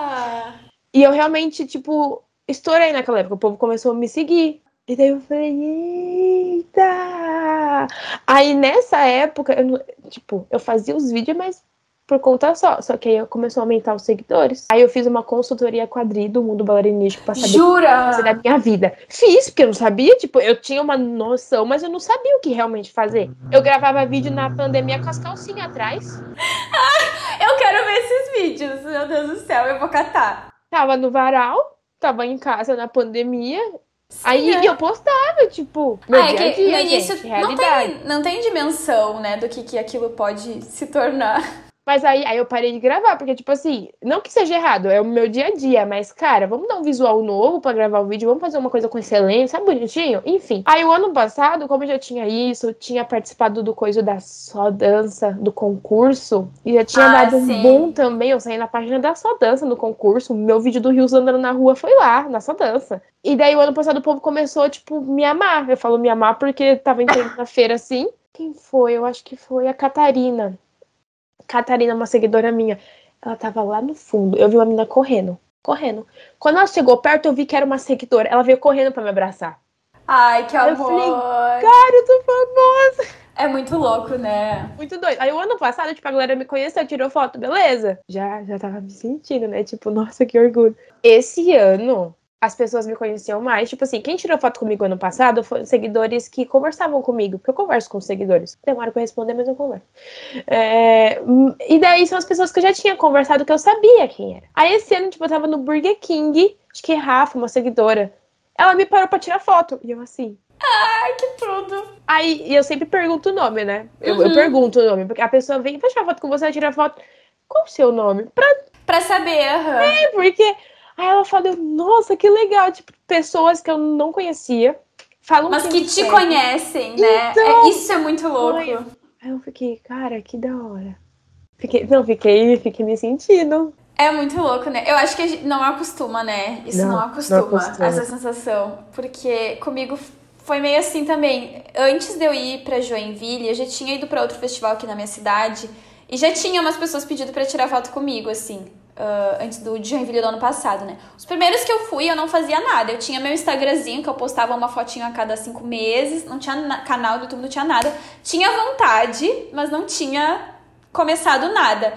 E eu realmente, tipo, estourei naquela época. O povo começou a me seguir. E daí eu falei, eita! Aí nessa época, eu, tipo, eu fazia os vídeos, mas por conta só. Só que aí começou a aumentar os seguidores. Aí eu fiz uma consultoria quadri do mundo bailarinístico pra saber o que Jura? da minha vida. Fiz, porque eu não sabia, tipo, eu tinha uma noção, mas eu não sabia o que realmente fazer. Eu gravava vídeo na pandemia com as calcinhas atrás. [laughs] Eu quero ver esses vídeos, meu Deus do céu, eu vou catar. Tava no varal, tava em casa na pandemia, Aí é. eu postava, tipo, meu Ah, é que dia, no início gente, não tem, não tem dimensão, né, do que, que aquilo pode se tornar. Mas aí, aí eu parei de gravar, porque, tipo assim, não que seja errado, é o meu dia a dia, mas, cara, vamos dar um visual novo pra gravar o vídeo, vamos fazer uma coisa com excelência, sabe, bonitinho? Enfim. Aí o ano passado, como eu já tinha isso, tinha participado do coisa da só dança, do concurso, e já tinha Ah, dado um sim. boom também, eu saí na página da só dança no concurso, meu vídeo do Rios andando na rua foi lá, na só dança. E daí o ano passado o povo começou, tipo, me amar. Eu falo me amar porque tava entrando [coughs] na feira assim. Quem foi? Eu acho que foi a Catarina. Catarina, uma seguidora minha. Ela tava lá no fundo. Eu vi uma menina correndo. Correndo. Quando ela chegou perto, eu vi que era uma seguidora. Ela veio correndo pra me abraçar. Ai, que Eu amor. falei, Cara, eu tô famosa. É muito louco, né? Muito doido. Aí o ano passado, tipo, a galera me conheceu, tirou foto, beleza? Já, já tava me sentindo, né? Tipo, nossa, que orgulho. Esse ano, as pessoas me conheciam mais. Tipo assim, quem tirou foto comigo ano passado foram seguidores que conversavam comigo. Porque eu converso com os seguidores. Demora pra responder, mas eu converso. É, E daí são as pessoas que eu já tinha conversado, que eu sabia quem era. Aí esse ano, tipo, eu tava no Burger King. Acho que Rafa, uma seguidora. Ela me parou pra tirar foto. E eu assim. Ai, que tudo. Aí eu sempre pergunto o nome, né? Eu, eu Uhum. pergunto o nome, porque a pessoa vem, vou tirar foto com você, ela tira foto. Qual o seu nome? Pra Pra saber, aham. quê? Porque. Aí ela fala, nossa, que legal. Tipo, pessoas que eu não conhecia falam Mas que te me conhecem, né? Então, É- isso é muito louco. Aí eu fiquei, cara, que da hora. Fiquei, não, fiquei, fiquei me sentindo. É muito louco, né? Eu acho que não acostuma, né? Isso não, Não, acostuma, não acostuma. essa sensação. Porque comigo foi meio assim também. Antes de eu ir pra Joinville, eu já tinha ido pra outro festival aqui na minha cidade. E já tinha umas pessoas pedindo pra tirar foto comigo, assim. Ah, antes do Joinville do ano passado, né? Os primeiros que eu fui, eu não fazia nada. Eu tinha meu Instagramzinho, que eu postava uma fotinha a cada cinco meses. Não tinha na- canal do YouTube, não tinha nada. Tinha vontade, mas não tinha começado nada.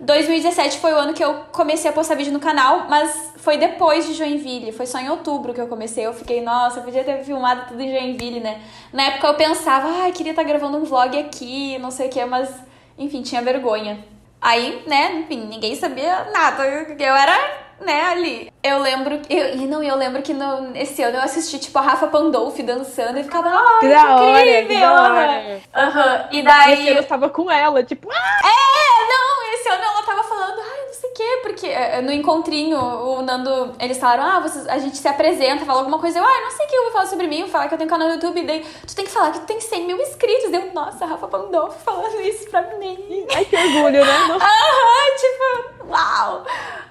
2017 foi o ano que eu comecei a postar vídeo no canal, mas foi depois de Joinville, foi só em outubro que eu comecei. Eu fiquei, nossa, eu podia ter filmado tudo em Joinville, né? Na época eu pensava, ai, queria estar gravando um vlog aqui, não sei o que, mas enfim, tinha vergonha. Aí, né, enfim, ninguém sabia nada. Eu era, né, ali. Eu lembro, eu, e não, eu lembro que no, esse ano eu assisti, tipo, a Rafa Pandolfi dançando e ficava, ai, Que que, da hora, que incrível! da hora. Aham. E daí. eu tava com ela, tipo, ah, É, não, esse ano ela tava falando, quê, porque é, no encontrinho, o Nando, eles falaram, ah, vocês, a gente se apresenta, fala alguma coisa, eu, ah, não sei o que eu vou falar sobre mim, vou falar que eu tenho canal no YouTube, daí tu tem que falar que tu tem 100 mil inscritos, deu, nossa, a Rafa Pandolfo falando isso pra mim. ai que orgulho, né? [laughs] Aham, tipo, uau!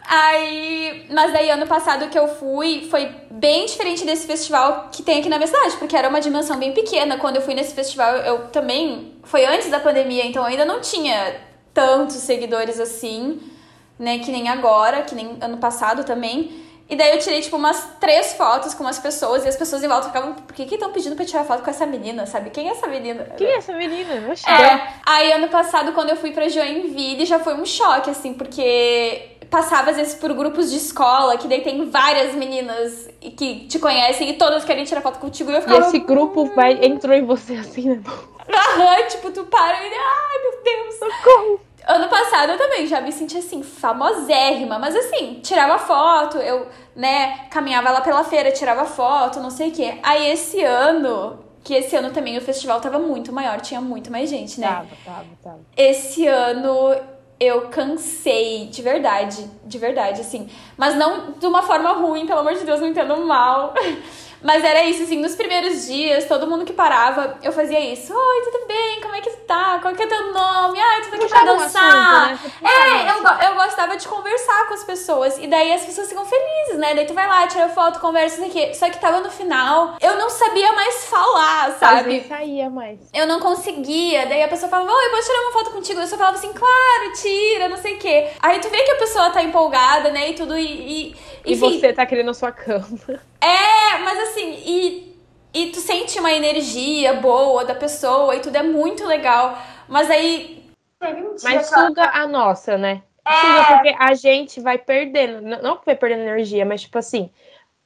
Aí, mas daí ano passado que eu fui foi bem diferente desse festival que tem aqui na minha cidade, porque era uma dimensão bem pequena. Quando eu fui nesse festival, eu também foi antes da pandemia, então eu ainda não tinha tantos seguidores assim, né, que nem agora, que nem ano passado também. E daí eu tirei, tipo, umas três fotos com umas pessoas e as pessoas em volta ficavam, por que estão pedindo pra eu tirar foto com essa menina, sabe? Quem é essa menina? Quem é essa menina? Oxi, É, aí ano passado, quando eu fui pra Joinville, já foi um choque, assim, porque passava às vezes por grupos de escola, que daí tem várias meninas que te conhecem e todas querem tirar foto contigo. E eu E ficava. esse grupo vai, entrou em você assim, né? [laughs] Aham, tipo, tu para e. Ai, meu Deus. Socorro. Ano passado eu também já me senti assim, famosérrima, mas assim, tirava foto, eu, né, caminhava lá pela feira, tirava foto, não sei o quê. Aí esse ano, que esse ano também o festival tava muito maior, tinha muito mais gente, né? Tava, tava, tava. Esse ano eu cansei, de verdade, de verdade, assim. Mas não de uma forma ruim, pelo amor de Deus, não entendo mal. [laughs] Mas era isso, assim, nos primeiros dias, todo mundo que parava, eu fazia isso. Oi, tudo bem? Como é que tá? Qual que é teu nome? Ai, tudo aqui pra Puxava um dançar. assunto, né? É, eu, eu gostava de conversar com as pessoas. E daí as pessoas ficam felizes, né? Daí tu vai lá, tira foto, conversa, isso aqui. Só que tava no final, eu não sabia mais falar, sabe? vezes saía mais. Eu não conseguia. Daí a pessoa falava, oi, posso tirar uma foto contigo? Eu só falava assim, claro, tira, não sei o quê. Aí tu vê que a pessoa tá empolgada, né? E tudo, e. e E enfim, você tá querendo a sua cama. É, mas assim, e, e tu sente uma energia boa da pessoa e tudo é muito legal. Mas aí. Dia Mas suga a nossa, né? É. Suga porque a gente vai perdendo. Não vai perdendo energia, mas tipo assim,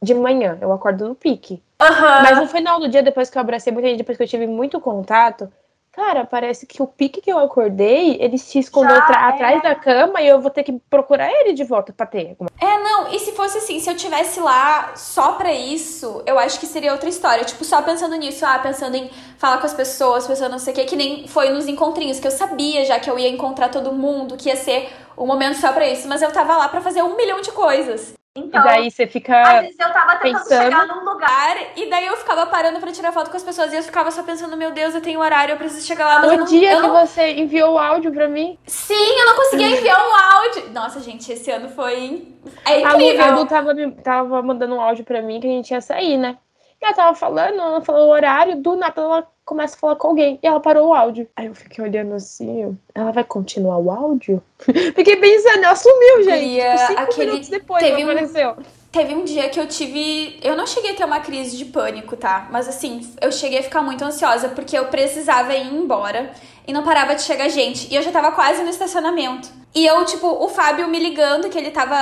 de manhã eu acordo no pique. Aham. Mas no final do dia, depois que eu abracei muita gente, depois que eu tive muito contato, Cara, parece que o pique que eu acordei, ele se escondeu Já é. atrás da cama e eu vou ter que procurar ele de volta pra ter. alguma- É, não, e se fosse assim, se eu tivesse lá só pra isso, eu acho que seria outra história. Tipo, só pensando nisso, ah, pensando em falar com as pessoas, pensando não sei o que, que nem foi nos encontrinhos, que eu sabia já que eu ia encontrar todo mundo, que ia ser um momento só pra isso, mas eu tava lá pra fazer um milhão de coisas. Então, e daí você às fica. vezes eu tava tentando pensando. chegar num lugar. E daí eu ficava parando pra tirar foto com as pessoas e eu ficava só pensando, meu Deus, eu tenho horário, eu preciso chegar lá. Mas O não, dia eu que não- você enviou o áudio pra mim, Sim, eu não conseguia enviar um áudio. Nossa, gente, esse ano foi. É a Lu, incrível. a Lu tava, tava mandando um áudio pra mim que a gente ia sair, né? E ela tava falando, ela falou o horário, do nada ela começa a falar com alguém. E ela parou o áudio. Aí eu fiquei olhando assim, ela vai continuar o áudio? [laughs] Fiquei pensando, ela sumiu, gente. Queria Tipo, cinco aquele- minutos depois teve ela um- apareceu. Teve um dia que eu tive. Eu não cheguei a ter uma crise de pânico, tá? Mas assim, eu cheguei a ficar muito ansiosa porque eu precisava ir embora e não parava de chegar gente. E eu já tava quase no estacionamento. E eu, tipo, o Fábio me ligando que ele tava.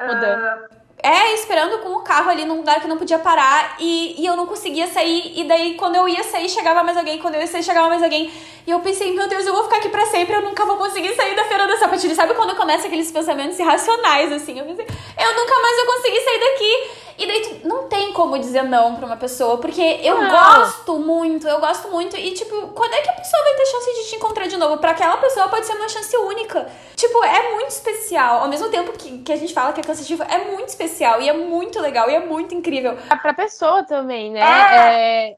Mudando. É, esperando com o carro ali num lugar que não podia parar e, e eu não conseguia sair. E daí, quando eu ia sair, chegava mais alguém. Quando eu ia sair, chegava mais alguém. E eu pensei, meu Deus, eu vou ficar aqui pra sempre. Eu nunca vou conseguir sair da feira da sapatilha. Sabe quando começa aqueles pensamentos irracionais, assim? Eu pensei, eu nunca mais vou conseguir sair daqui. E daí, tu, não tem como dizer não pra uma pessoa. Porque eu Não. gosto muito, eu gosto muito. E, tipo, quando é que a pessoa vai ter chance de te encontrar de novo? Pra aquela pessoa pode ser uma chance única. Tipo, é muito especial. Ao mesmo tempo que, que a gente fala que é cansativo, é muito especial. E é muito legal, e é muito incrível. Ah, Pra pessoa também, né? É. É,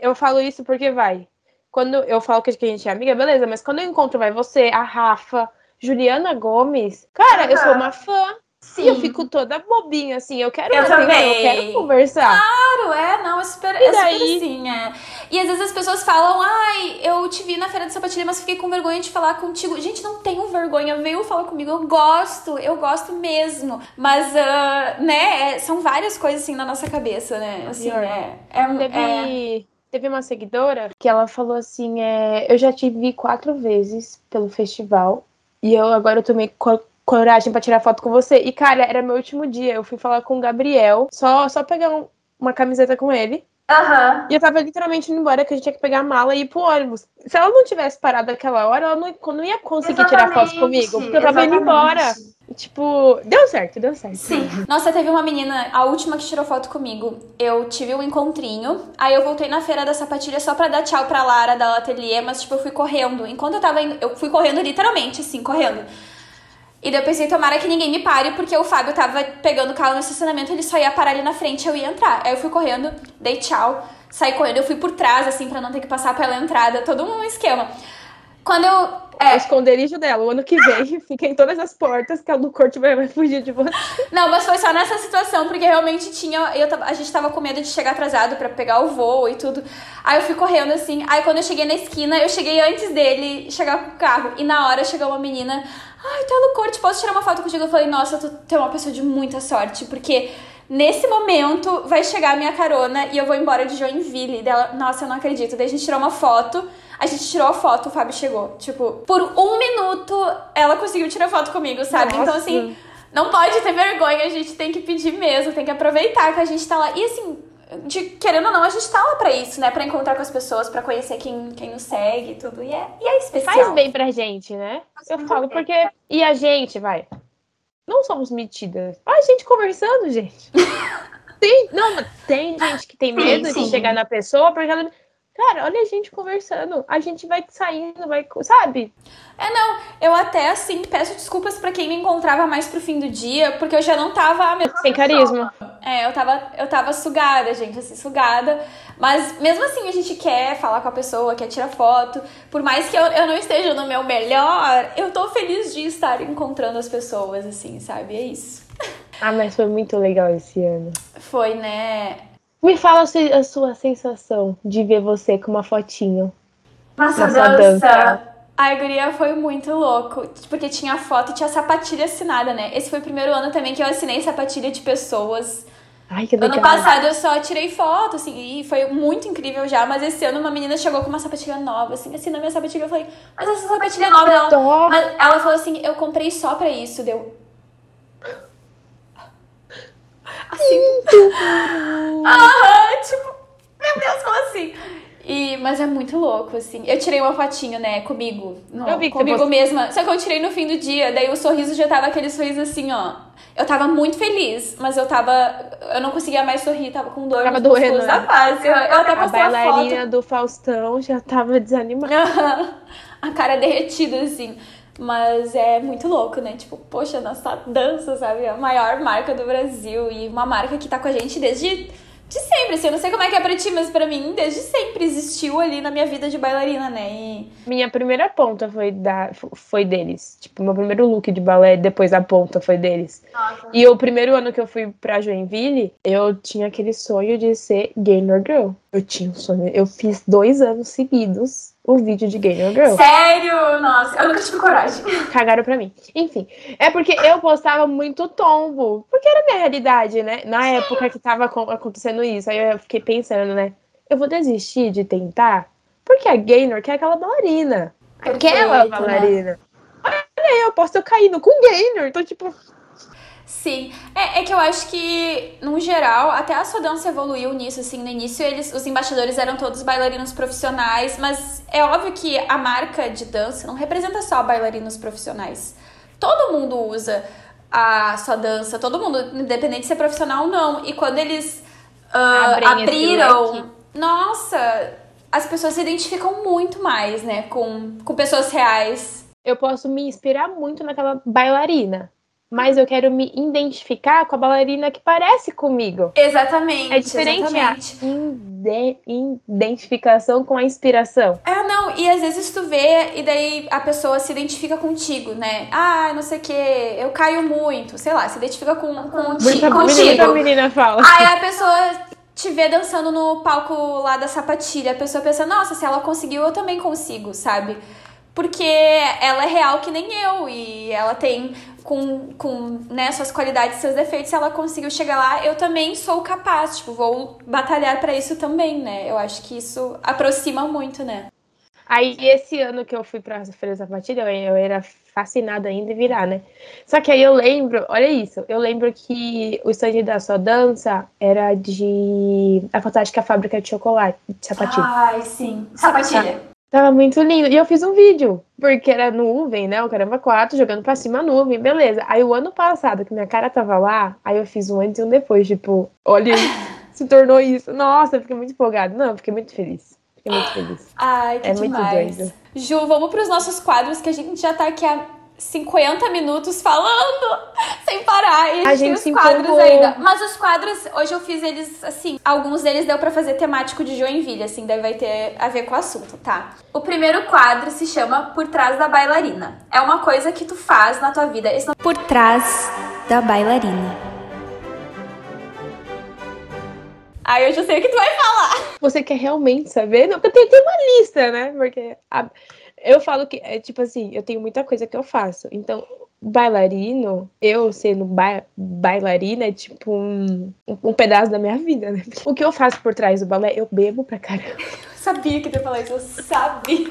eu falo isso porque vai. Quando eu falo que a gente é amiga, beleza, mas quando eu encontro, vai você, a Rafa, Juliana Gomes. Cara, eu sou uma fã. Sim. E eu fico toda bobinha, assim. Eu quero Eu também. eu quero conversar. Claro, é, não, é super, E é super daí? assim, é. E às vezes as pessoas falam, ai, eu te vi na feira de sapatilha, mas fiquei com vergonha de falar contigo. Gente, não tenho vergonha, veio falar comigo, eu gosto, eu gosto mesmo. Mas, ah, né, é- são várias coisas assim na nossa cabeça, né? Assim, é, é, um- é, Teve, uma seguidora que ela falou assim: é, eu já te vi quatro vezes pelo festival. E eu agora eu tomei co- coragem pra tirar foto com você. E, cara, era meu último dia. Eu fui falar com o Gabriel, só, só pegar um- uma camiseta com ele. Aham. E eu tava literalmente indo embora, que a gente tinha que pegar a mala e ir pro ônibus. Se ela não tivesse parado aquela hora, ela não, não ia conseguir tirar foto Exatamente, comigo, porque eu tava indo exatamente. embora. Tipo, deu certo, deu certo. Sim. Nossa, teve uma menina, a última que tirou foto comigo. Eu tive um encontrinho, aí eu voltei na feira da sapatilha só pra dar tchau pra Lara da Atelier, mas tipo, eu fui correndo. Enquanto eu tava indo, eu fui correndo literalmente, assim, correndo. E daí eu pensei, tomara que ninguém me pare, porque o Fábio tava pegando o carro no estacionamento, ele só ia parar ali na frente, eu ia entrar. Aí eu fui correndo, dei tchau, saí correndo, eu fui por trás, assim, pra não ter que passar pela entrada, todo um esquema. Quando eu. É. O esconderijo dela, o ano que vem, [laughs] fica em todas as portas que a Lu Corte vai, fugir de você. Não, mas foi só nessa situação, porque realmente tinha. Eu a gente tava com medo de chegar atrasado pra pegar o voo e tudo. Aí eu fui correndo assim. Aí quando eu cheguei na esquina, eu cheguei antes dele chegar com o carro. E na hora chegou uma menina. Ai, tá no corte, posso tirar uma foto contigo? Eu falei, nossa, tu, tu é uma pessoa de muita sorte, porque. Nesse momento vai chegar a minha carona e eu vou embora de Joinville. E Dela, nossa, eu não acredito. Daí a gente tirou uma foto. A gente tirou a foto, o Fábio chegou. Tipo, por um minuto ela conseguiu tirar foto comigo, sabe? Então, Nossa. assim, não pode ter vergonha, a gente tem que pedir mesmo, tem que aproveitar que a gente tá lá. E assim, de, querendo ou não, a gente tá lá pra isso, né? Pra encontrar com as pessoas, pra conhecer quem, quem nos segue e tudo. E é, e é especial. Faz bem pra gente, né? Eu falo porque. E a gente, vai. Não somos metidas. Olha a gente conversando, gente. [laughs] tem, não, tem gente que tem Sim, medo sim. de chegar na pessoa porque ela. Cara, olha a gente conversando. A gente vai saindo, vai. Sabe? É, não, eu até, assim, peço desculpas pra quem me encontrava mais pro fim do dia, porque eu já não tava. meu, Sem carisma. É, eu tava, eu tava sugada, gente, assim, sugada. Mas mesmo assim a gente quer falar com a pessoa, quer tirar foto. Por mais que eu, eu não esteja no meu melhor, eu tô feliz de estar encontrando as pessoas, assim, sabe? É isso. Ah, mas foi muito legal esse ano. Foi, né? Me fala a sua- sensação de ver você com uma fotinho. Nossa, Na sua dança. A guria foi muito louco, porque tinha foto e tinha sapatilha assinada, né? Esse foi o primeiro ano também que eu assinei sapatilha de pessoas. Ai, que legal. Ano passado eu só tirei foto, assim, e foi muito incrível já, mas esse ano uma menina chegou com uma sapatilha nova, assim, assinou minha sapatilha, eu falei, mas essa sapatilha é nova, ela, ela falou assim, eu comprei só pra isso, deu. Assim. Aham, tipo, meu Deus, como assim? E, mas é muito louco, assim. Eu tirei uma fotinho, né, comigo. No, Eu vi comigo você- mesma. Só que eu tirei no fim do dia. Daí o sorriso já tava aquele sorriso assim, ó. Eu tava muito feliz, mas eu tava. Eu não conseguia mais sorrir, tava com dor Tava doendo, da né? face. Eu, eu até A postei a, bailarina do Faustão já tava desanimada. foto. a cara derretida, assim. Mas é muito louco, né? Tipo, poxa, nossa dança, sabe? A maior marca do Brasil. E uma marca que tá com a gente desde de sempre, assim. Eu não sei como é que é pra ti, mas pra mim, desde sempre existiu ali na minha vida de bailarina, né? E Minha primeira ponta foi, da, foi deles. Tipo, meu primeiro look de balé depois da ponta foi deles. Nossa. E o primeiro ano que eu fui pra Joinville, eu tinha aquele sonho de ser Gaynor Girl. Eu tinha um sonho. Eu fiz dois anos seguidos o vídeo de Gaynor Girl. Sério? Nossa, eu nunca tive coragem. Cagaram pra mim. Enfim, é porque eu postava muito tombo. Porque era a minha realidade, né? Na época que tava acon- acontecendo isso. Aí eu fiquei pensando, né? Eu vou desistir de tentar? Porque a Gaynor quer aquela bailarina. Aquela Perfeito, né? bailarina. Olha aí, eu posso ter caído com Gaynor. Então, tipo, Sim, é, é que eu acho que, no geral, até a sua dança evoluiu nisso, assim, no início eles, os embaixadores eram todos bailarinos profissionais, mas é óbvio que a marca de dança não representa só bailarinos profissionais. Todo mundo usa a sua dança, todo mundo, independente de ser profissional ou não. E quando eles esse abriram, nossa, as pessoas se identificam muito mais, né, com, com pessoas reais. eu posso me inspirar muito naquela bailarina. Mas eu quero me identificar com a bailarina que parece comigo. Exatamente. É diferente exatamente. identificação com a inspiração. É, não, e às vezes tu vê e daí a pessoa se identifica contigo, né? Ah, não sei o que, eu caio muito, sei lá, se identifica com, com Muita, muita contigo. menina fala. Aí a pessoa te vê dançando no palco lá da sapatilha, a pessoa pensa, nossa, se ela conseguiu, eu também consigo, sabe? Porque ela é real que nem eu e ela tem com, com né, suas qualidades, seus defeitos, se ela conseguiu chegar lá, eu também sou capaz, tipo, vou batalhar pra isso também, né? Eu acho que isso aproxima muito, né? Aí esse ano que eu fui pra Feira da Sapatilha, eu, eu era fascinada ainda em virar, né? Só que aí eu lembro, olha isso, eu lembro que o stand da sua dança era de a fantástica fábrica de chocolate, de sapatilha. Ai, sim. Sapatilha. Tava muito lindo. E eu fiz um vídeo, porque era nuvem, né? O caramba 4 jogando pra cima a nuvem, beleza. Aí o ano passado, que minha cara tava lá, aí eu fiz um antes e um depois, tipo, olha, [laughs] se tornou isso. Nossa, eu fiquei muito empolgada. Não, eu fiquei muito feliz. Fiquei muito feliz. Ai, que É muito demais. doido. Ju, vamos pros nossos quadros que a gente já tá aqui há 50 minutos falando sem parar. E a gente, tem os quadros empolgou. ainda. Mas os quadros, hoje eu fiz eles assim. Alguns deles deu pra fazer temático de Joinville, assim, daí vai ter a ver com o assunto, tá? O primeiro quadro se chama Por Trás da Bailarina. É uma coisa que tu faz na tua vida. Esse não- Por Trás da Bailarina. Aí eu já sei o que tu vai falar. Você quer realmente saber? Não, porque tem, tem uma lista, né? Porque a- eu falo que, é tipo assim, eu tenho muita coisa que eu faço. Então, bailarino, eu sendo ba bailarina, é tipo um, um pedaço da minha vida, né? O que eu faço por trás do balé? Eu bebo pra caramba. Eu sabia que tu ia falar isso, eu sabia.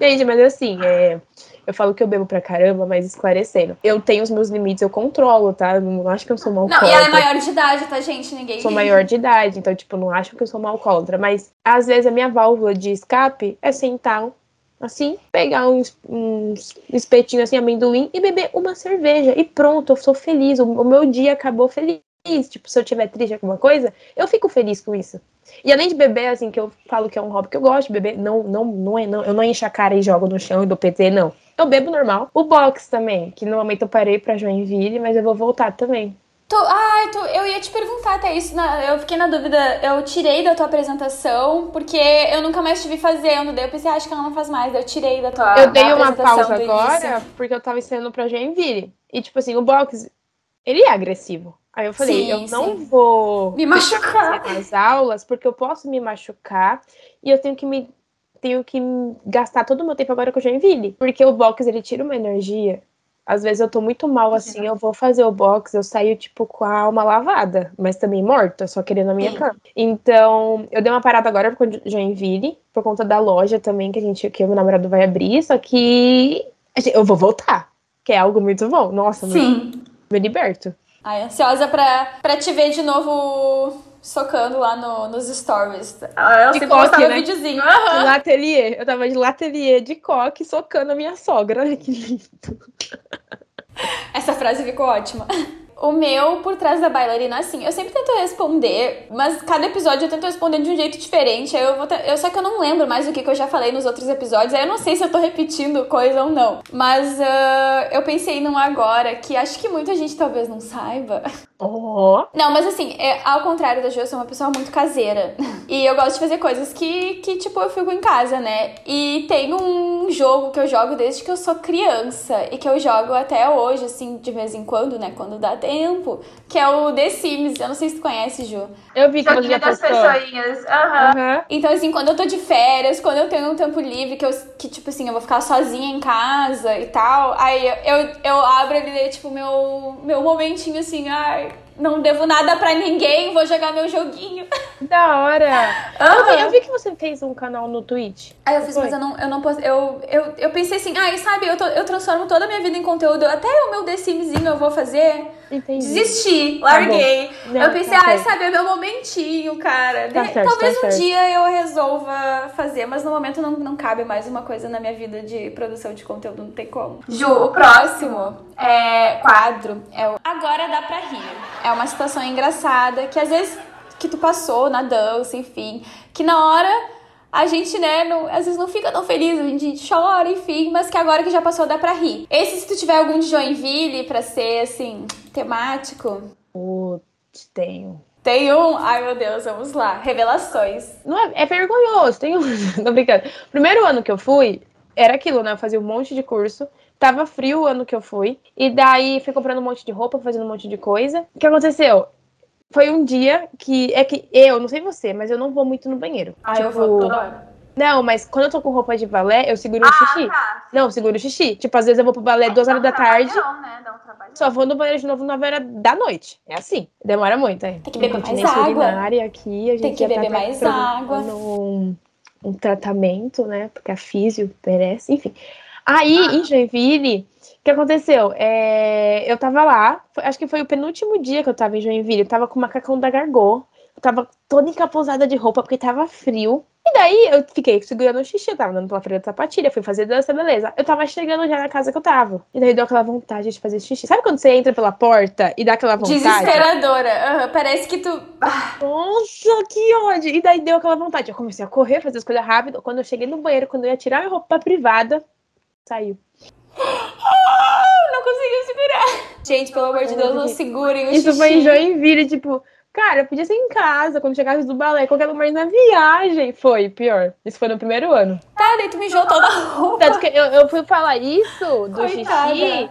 Gente, mas assim, é, eu falo que eu bebo pra caramba, mas esclarecendo. Eu tenho os meus limites, eu controlo, tá? Eu não acho que eu sou mal Não, e ela é maior de idade, tá, gente? Ninguém. sou maior de idade, então, tipo, não acho que eu sou mal contra. Mas, às vezes, a minha válvula de escape é sentar assim, pegar uns, uns espetinhos assim, amendoim e beber uma cerveja. E pronto, eu sou feliz. O, o meu dia acabou feliz. Tipo, se eu tiver triste alguma coisa, eu fico feliz com isso. E além de beber, assim, que eu falo que é um hobby que eu gosto de beber, não, não, não é, não, eu não encho a cara e jogo no chão e dou PT, não. Eu bebo normal. O box também, que no momento eu parei pra Joinville, mas eu vou voltar também. Tu, ai, tu, eu ia te perguntar até isso. na- eu fiquei na dúvida. Eu tirei da tua apresentação, porque eu nunca mais te vi fazendo. Daí eu pensei, "Ah, acho que ela não faz mais. Daí eu tirei da tua Eu dei uma pausa agora início. porque eu tava ensinando pra Joinville. E, tipo assim, o box, ele é agressivo. Aí eu falei, Sim, eu não sim. vou Me machucar. [laughs] nas aulas porque eu posso me machucar e eu tenho que me tenho que gastar todo o meu tempo agora com o Joinville. Porque o box, ele tira uma energia. Às vezes eu tô muito mal assim, eu vou fazer o box, eu saio, tipo, com a alma lavada, mas também morta, só querendo a minha cama. Então, eu dei uma parada agora com o Joinville, por conta da loja também que a gente, que o meu namorado vai abrir, só que a gente- eu vou voltar, que é algo muito bom. Nossa, me, Sim. me liberto. Ai, ansiosa pra, pra te ver de novo socando lá no, nos stories. Ah, eu De postava coque, um né? videozinho. De Aham. latelier. Eu tava de latelier de coque socando a minha sogra. [laughs] Olha que lindo. Essa frase ficou ótima. O meu, por trás da bailarina, assim, eu sempre tento responder, mas cada episódio eu tento responder de um jeito diferente. Aí eu vou. Eu só que eu não lembro mais o que, que eu já falei nos outros episódios. Aí eu não sei se eu tô repetindo coisa ou não. Mas ah, eu pensei num agora que acho que muita gente talvez não saiba. Ó. Não, mas assim, é, ao contrário da Ju, eu sou uma pessoa muito caseira. [laughs] E eu gosto de fazer coisas que, que, tipo, eu fico em casa, né? E tem um jogo que eu jogo desde que eu sou criança. E que eu jogo até hoje, assim, de vez em quando, né? Quando dá tempo. Que é o The Sims. Eu não sei se tu conhece, Ju. Eu vi que você Joguinho já das postou. pessoinhas. Aham. Aham. Então, assim, quando eu tô de férias, quando eu tenho um tempo livre, que, eu, que tipo assim, eu vou ficar sozinha em casa e tal, aí eu, eu abro ali, tipo, meu, meu momentinho assim, ai, não devo nada pra ninguém, vou jogar meu joguinho. [laughs] Da hora. Aham. Eu vi que você fez um canal no Twitch. Aí eu fiz, Foi. mas eu não, eu não posso. Eu, eu, eu pensei assim, ai, sabe, eu, tô- eu transformo toda a minha vida em conteúdo, até o meu The Simzinho eu vou fazer. Entendi. Desisti, larguei. Não, eu pensei, tá ai, certo. sabe, é meu momentinho, cara. Tá certo, Talvez tá um certo. dia eu resolva fazer, mas no momento não, não cabe mais uma coisa na minha vida de produção de conteúdo, não tem como. Ju, o próximo. é quadro é o Agora dá pra rir. É uma situação engraçada que às vezes que tu passou na dança, enfim, que na hora a gente, né, não- às vezes não fica tão feliz, a gente chora, enfim, mas que agora que já passou dá pra rir. Esse, se tu tiver algum de Joinville pra ser, assim, temático, Putz, tenho. tem um. Ai meu Deus, vamos lá. Revelações. Não é, é vergonhoso, tem um. [laughs] Tô brincando. Primeiro ano que eu fui, era aquilo, né? Eu fazia um monte de curso. Tava frio o ano que eu fui. E daí fui comprando um monte de roupa, fazendo um monte de coisa. O que aconteceu? Foi um dia que. É que eu, não sei você, mas eu não vou muito no banheiro. Eu Tipo, vou toda hora. Não, mas quando eu tô com roupa de balé, eu seguro o xixi. tá. Não, eu seguro o xixi. Tipo, às vezes eu vou pro balé duas horas da tarde. Não, né? Dá um trabalho. Só vou no banheiro de novo 9 horas da noite. É assim. Demora muito, é. Tem que beber mais água. aqui, a gente Tem que já beber tá mais água. Um, um tratamento, né? Porque a físio merece, enfim. Aí, em Joinville, que aconteceu? É, eu tava lá, acho que foi o penúltimo dia que eu tava em Joinville. Eu tava com o macacão da Gargô. Eu tava toda encapuzada de roupa porque tava frio. E daí eu fiquei segurando o xixi, eu tava andando pela feira de sapatilha, fui fazer dança, beleza. Eu tava chegando já na casa que eu tava. E daí deu aquela vontade de fazer xixi. Sabe quando você entra pela porta e dá aquela vontade? Desesperadora. Aham, parece que tu. Ah, Nossa, que ódio! E daí deu aquela vontade. Eu comecei a correr, fazer as coisas rápido. Quando eu cheguei no banheiro, quando eu ia tirar minha roupa privada, saiu. Não conseguiu segurar. Gente, pelo amor de Deus, não segurem o Isso xixi. foi em Joinville, tipo, cara, podia ser em casa, quando chegasse do balé, qualquer lugar na viagem. Foi, pior. Isso foi no primeiro ano. Tá, daí tu mijou toda a roupa. Tanto que eu, eu fui falar isso do Coitada. xixi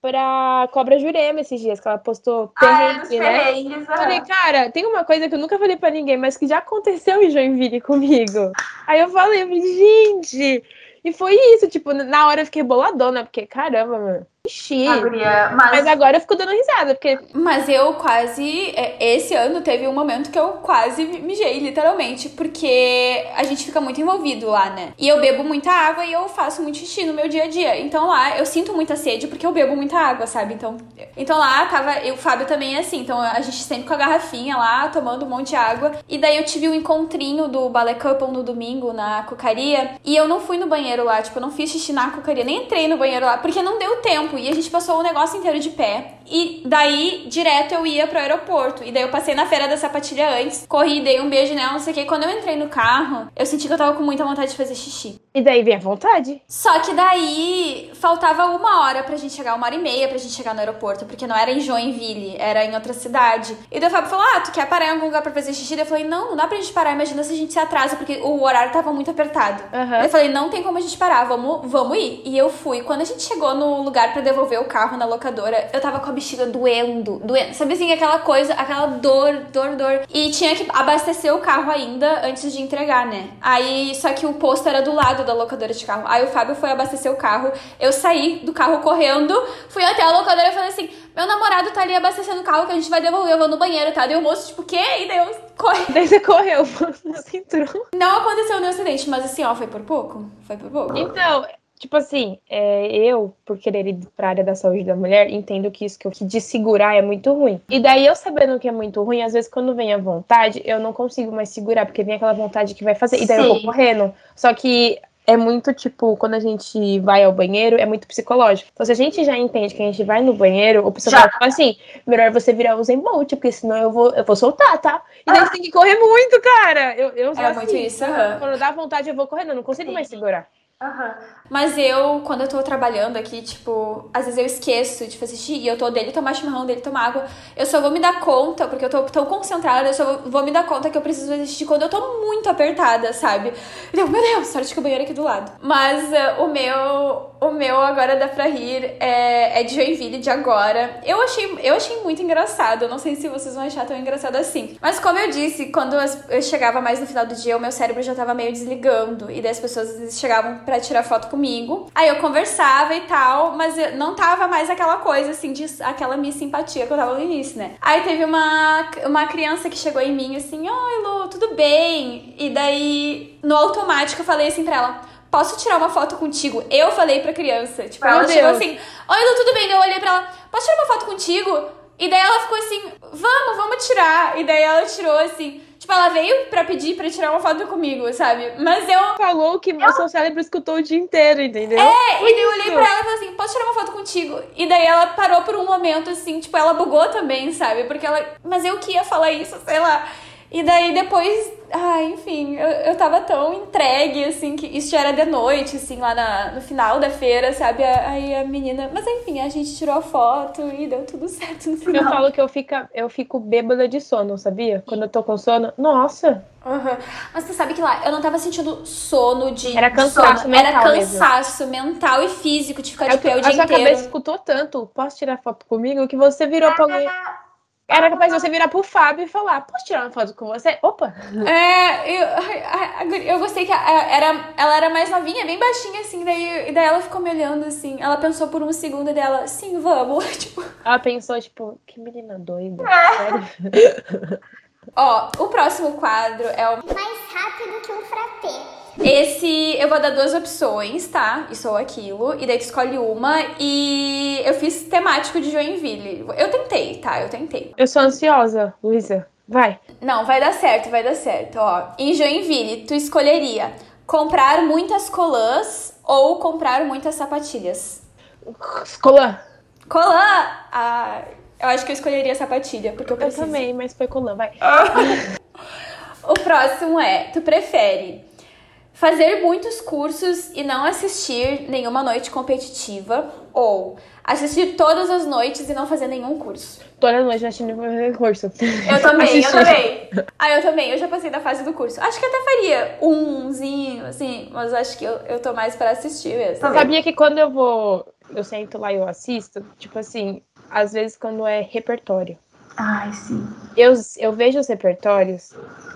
pra Cobra Jurema esses dias, que ela postou Ah, é perrengue, né? perrengues. Falei, cara, tem uma coisa que eu nunca falei pra ninguém, mas que já aconteceu em Joinville comigo. Aí eu falei, gente. E foi isso, tipo, na hora eu fiquei boladona, porque caramba, mano. Xixi. Ah, guria, mas, Mas agora eu fico dando risada, porque Mas eu quase. é, Esse ano teve um momento que eu quase mijei, literalmente. Porque a gente fica muito envolvido lá, né? E eu bebo muita água e eu faço muito xixi no meu dia a dia. Então lá eu sinto muita sede porque eu bebo muita água, sabe? Então, então lá tava. E o Fábio também é assim. Então a gente sempre com a garrafinha lá, tomando um monte de água. E daí eu tive um encontrinho do Ballet Couple no domingo, na cucaria. E eu não fui no banheiro lá, tipo, eu não fiz xixi na cucaria, nem entrei no banheiro lá, porque não deu tempo. E a gente passou o negócio inteiro de pé. E daí, direto, eu ia pro aeroporto. E daí eu passei na feira da sapatilha antes, corri, dei um beijo nela, não sei o que. Quando eu entrei no carro, eu senti que eu tava com muita vontade de fazer xixi. E daí vem a vontade. Só que daí faltava uma hora pra gente chegar, uma hora e meia pra gente chegar no aeroporto, porque não era em Joinville, era em outra cidade. E daí o Fábio falou: Ah, tu quer parar em algum lugar pra fazer xixi? Daí eu falei: Não, não dá pra gente parar, imagina se a gente se atrasa, porque o horário tava muito apertado. Daí Eu falei: Não tem como a gente parar, vamos, vamos ir. E eu fui. Quando a gente chegou no lugar pra devolver o carro na locadora, eu tava com a bexiga doendo, doendo. Sabe assim, aquela coisa, aquela dor, dor, dor. E tinha que abastecer o carro ainda antes de entregar, né? Aí, só que o posto era do lado da locadora de carro. Aí o Fábio foi abastecer o carro. Eu saí do carro correndo, fui até a locadora e falei assim: Meu namorado tá ali abastecendo o carro que a gente vai devolver, eu vou no banheiro, tá? Daí o moço, tipo, o quê? E daí eu corri. Daí você correu, [laughs] você entrou. Não aconteceu nenhum acidente, mas assim, ó, foi por pouco. Foi por pouco. Então, Tipo assim, é, eu, por querer ir pra área da saúde da mulher, entendo que isso que, eu, que de segurar é muito ruim. E daí eu sabendo que é muito ruim, às vezes quando vem a vontade, eu não consigo mais segurar, porque vem aquela vontade que vai fazer. E daí eu vou Sim. correndo. Só que é muito, tipo, quando a gente vai ao banheiro, é muito psicológico. Então, se a gente já entende que a gente vai no banheiro, o psicólogo Já. fala assim, melhor você virar o Zen Bolt, porque senão eu vou, eu vou soltar, tá? E daí você tem que correr muito, cara. Eu, eu É assim. muito isso. Quando dá vontade, eu vou correndo, eu não consigo mais segurar. Aham. Mas eu, quando eu tô trabalhando aqui, tipo, às vezes eu esqueço de fazer xixi e eu tô dele tomar chimarrão, dele tomar água. Eu só vou me dar conta, porque eu tô tão concentrada, eu só vou- me dar conta que eu preciso fazer xixi quando eu tô muito apertada, sabe? Meu Deus, sorte que o banheiro é aqui do lado. Mas eh, o meu, o meu agora dá pra rir é, é de Joinville de agora. Eu achei, eu achei muito engraçado. Eu não sei se vocês vão achar tão engraçado assim. Mas como eu disse, quando eu chegava mais no final do dia, o meu cérebro já tava meio desligando. E daí as pessoas chegavam pra tirar foto comigo. Aí eu conversava e tal, mas eu- não tava mais aquela coisa assim, de aquela minha simpatia que eu tava no início, né? Aí teve uma, uma criança que chegou em mim assim: Oi, Lu, tudo bem? E daí, no automático, eu falei assim pra ela. Posso tirar uma foto contigo? Eu falei pra criança. Tipo, Meu ela chegou Deus. assim: Oi, Lu, tudo bem? Eu olhei pra ela: Posso tirar uma foto contigo? E daí ela ficou assim: Vamos, vamos tirar. E daí ela tirou assim. Tipo, ela veio pra pedir pra tirar uma foto comigo, sabe? Mas eu. Falou que o seu cérebro escutou o dia inteiro, entendeu? É, e daí eu olhei pra ela e falei assim: Posso tirar uma foto contigo? E daí ela parou por um momento assim, tipo, ela bugou também, sabe? Porque ela. Mas eu que ia falar isso, sei lá. E daí depois. Ah, enfim, eu, eu tava tão entregue, assim, que isso já era de noite, assim, lá na, no final da feira, sabe? Aí a menina. Mas enfim, a gente tirou a foto e deu tudo [laughs] certo no Eu final. falo que eu, fica, eu fico bêbada de sono, sabia? Quando eu tô com sono. Nossa! Aham. Mas você sabe que lá eu não tava sentindo sono de. Era cansaço sono. mental Era mesmo. cansaço mental e físico de ficar É de o pé o a dia sua inteiro. cabeça escutou tanto. Posso tirar foto comigo? Que você virou pra mim. Era capaz de você virar pro Fábio e falar: Posso tirar uma foto com você? Opa! É, eu, eu gostei que era, ela era mais novinha, bem baixinha, assim, daí, e daí ela ficou me olhando, assim. Ela pensou por um segundo dela, sim, vamos. [laughs] Tipo, Ela pensou, tipo, que menina doida. Sério? [laughs] ó, o próximo quadro é o. mais rápido que um frappé. Esse eu vou dar duas opções, tá? Isso ou aquilo. E daí tu escolhe uma. E eu fiz temático de Joinville. Eu tentei, tá? Eu tentei. Eu sou ansiosa, Luísa. Vai. Não, vai dar certo, vai dar certo, ó. Em Joinville, tu escolheria comprar muitas colãs ou comprar muitas sapatilhas? Colan. Colã! Ah, eu acho que eu escolheria sapatilha, porque eu Eu preciso. também, mas foi Colan, vai. [laughs] O próximo é: tu prefere fazer muitos cursos e não assistir nenhuma noite competitiva ou assistir todas as noites e não fazer nenhum curso? Toda noite assistindo meu curso. Eu também, eu também. Ah, eu também, eu já passei da fase do curso. Acho que até faria umzinho, assim, mas acho que eu, eu tô mais pra assistir mesmo. Sabia que quando eu vou, eu sento lá e eu assisto, tipo assim, às vezes quando é repertório. Ai, sim. Eu, eu vejo os repertórios,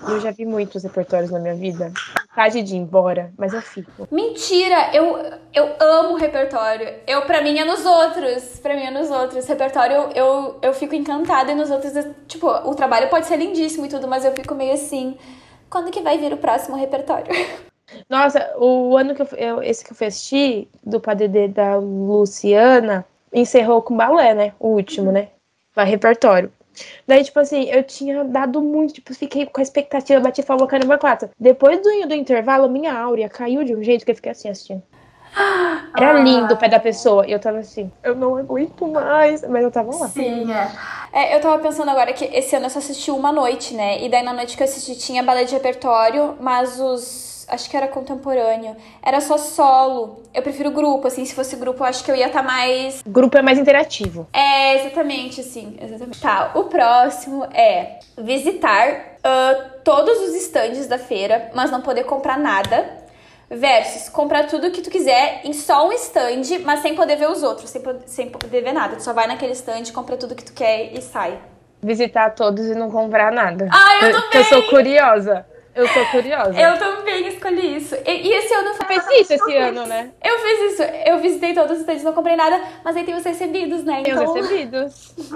eu já vi muitos repertórios na minha vida. Vontade de ir embora, mas eu fico. Mentira, eu, eu amo repertório. Eu, pra mim, é nos outros. Pra mim, é nos outros. Repertório, eu, eu, eu fico encantada e nos outros, eu- tipo, o trabalho pode ser lindíssimo e tudo, mas eu fico meio assim. Quando que vai vir o próximo repertório? [laughs] Nossa, o ano que eu, eu- esse que eu assisti, do PDD da Luciana, encerrou com balé, né? O último, né? Vai repertório. Daí, tipo assim, eu tinha dado muito, tipo, fiquei com a expectativa, bati palma caramba quatro. Depois do, do intervalo, minha áurea caiu de um jeito que eu fiquei assim, assistindo. Era lindo o pé da pessoa. E eu tava assim, eu não aguento mais. Mas eu tava lá. Sim, é. É, eu tava pensando agora que esse ano eu só assisti uma noite, né? E daí na noite que eu assisti tinha balé de repertório, mas os. Acho que era contemporâneo. Era só solo. Eu prefiro grupo, assim. Se fosse grupo, eu acho que eu ia estar mais O grupo é mais interativo. É, exatamente, assim, exatamente. Tá, o próximo é visitar ah, todos os estandes da feira, mas não poder comprar nada. Versus comprar tudo que tu quiser em só um stand, mas sem poder ver os outros, sem, sem poder ver nada. Tu só vai naquele stand, compra tudo que tu quer e sai. Visitar todos e não comprar nada. Ah, eu Porque eu sou curiosa. Eu sou curiosa. Eu também escolhi isso. E, e esse ano eu Eu fiz isso esse ano, né? Eu fiz isso. Eu visitei todos os stands, não comprei nada, mas aí tem os recebidos, né? Então. recebidos. [laughs]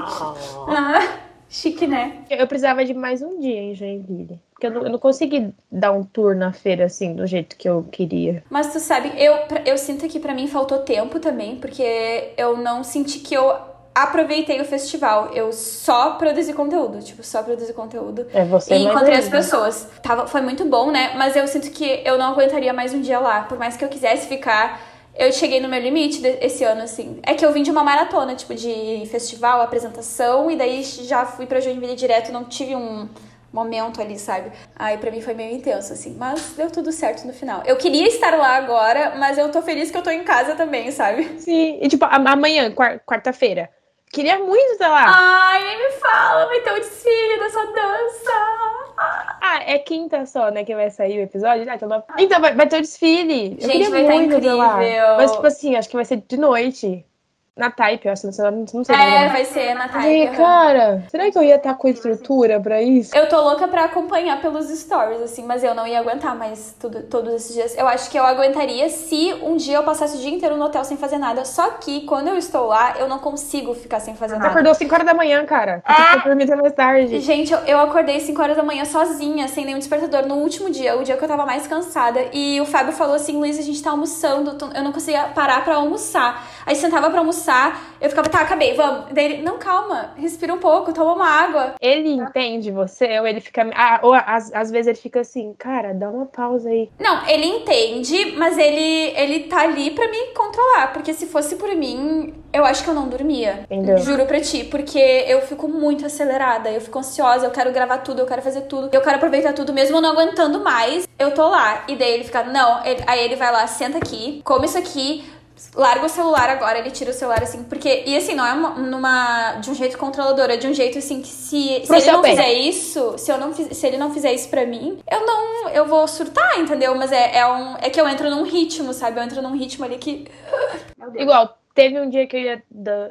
Ah, chique, né? Eu precisava de mais um dia em Joinville. Porque eu não, eu não consegui dar um tour na feira assim, do jeito que eu queria. Mas tu sabe, eu, eu sinto que pra mim faltou tempo também, porque eu não senti que eu aproveitei o festival. Eu só produzi conteúdo, tipo, só produzi conteúdo. É você E mais encontrei as pessoas. Tava, foi muito bom, né? Mas eu sinto que eu não aguentaria mais um dia lá. Por mais que eu quisesse ficar, eu cheguei no meu limite esse ano, assim. É que eu vim de uma maratona, tipo, de festival, apresentação, e daí já fui pra Joinville direto, não tive um momento ali, sabe? Aí pra mim foi meio intenso, assim. Mas deu tudo certo no final. Eu queria estar lá agora, mas eu tô feliz que eu tô em casa também, sabe? Sim, e tipo, amanhã, quar- quarta-feira. Queria muito estar lá. Ai, nem me fala, vai ter o desfile dessa dança. Ah, é quinta só, né, que vai sair o episódio? Ah, então, não- então vai, vai ter o desfile. eu Gente, queria vai tá muito estar lá. incrível. Mas, tipo assim, acho que vai ser de noite. Na Type, eu acho. Não sei, não sei É, como vai ser na Type. aham. cara, será que eu ia estar com estrutura pra isso? Eu tô louca pra acompanhar pelos stories, assim, mas eu não ia aguentar mais tudo, todos esses dias. Eu acho que eu aguentaria se um dia eu passasse o dia inteiro no hotel sem fazer nada. Só que quando eu estou lá, eu não consigo ficar sem fazer Você nada. acordou 5 horas da manhã, cara. É. Você foi dormir até mais tarde. Gente, eu, eu acordei 5 horas da manhã sozinha, sem nenhum despertador, no último dia, o dia que eu tava mais cansada. E o Fábio falou assim: Luiz, a gente tá almoçando, eu não conseguia parar pra almoçar. Aí sentava pra almoçar, eu ficava, tá, acabei, vamos. Daí ele, não, calma, respira um pouco, toma uma água. Ele entende você, ou ele fica. Ah, ou às, às vezes ele fica assim, cara, dá uma pausa aí. Não, ele entende, mas ele, ele tá ali pra me controlar. Porque se fosse por mim, eu acho que eu não dormia. Entendeu? Juro pra ti. Porque eu fico muito acelerada, eu fico ansiosa, eu quero gravar tudo, eu quero fazer tudo, eu quero aproveitar tudo, mesmo eu não aguentando mais. Eu tô lá. E daí ele fica, não, ele- aí ele vai lá, senta aqui, come isso aqui. Larga o celular agora, ele tira o celular assim, porque. E assim, não é uma, numa, de um jeito controlador, é de um jeito assim que se, se ele não bem. fizer isso, se eu não fiz- se ele não fizer isso pra mim, eu não, eu vou surtar, entendeu? Mas é, é um, é que eu entro num ritmo, sabe? Eu entro num ritmo ali que [laughs] Igual, teve um dia que eu ia,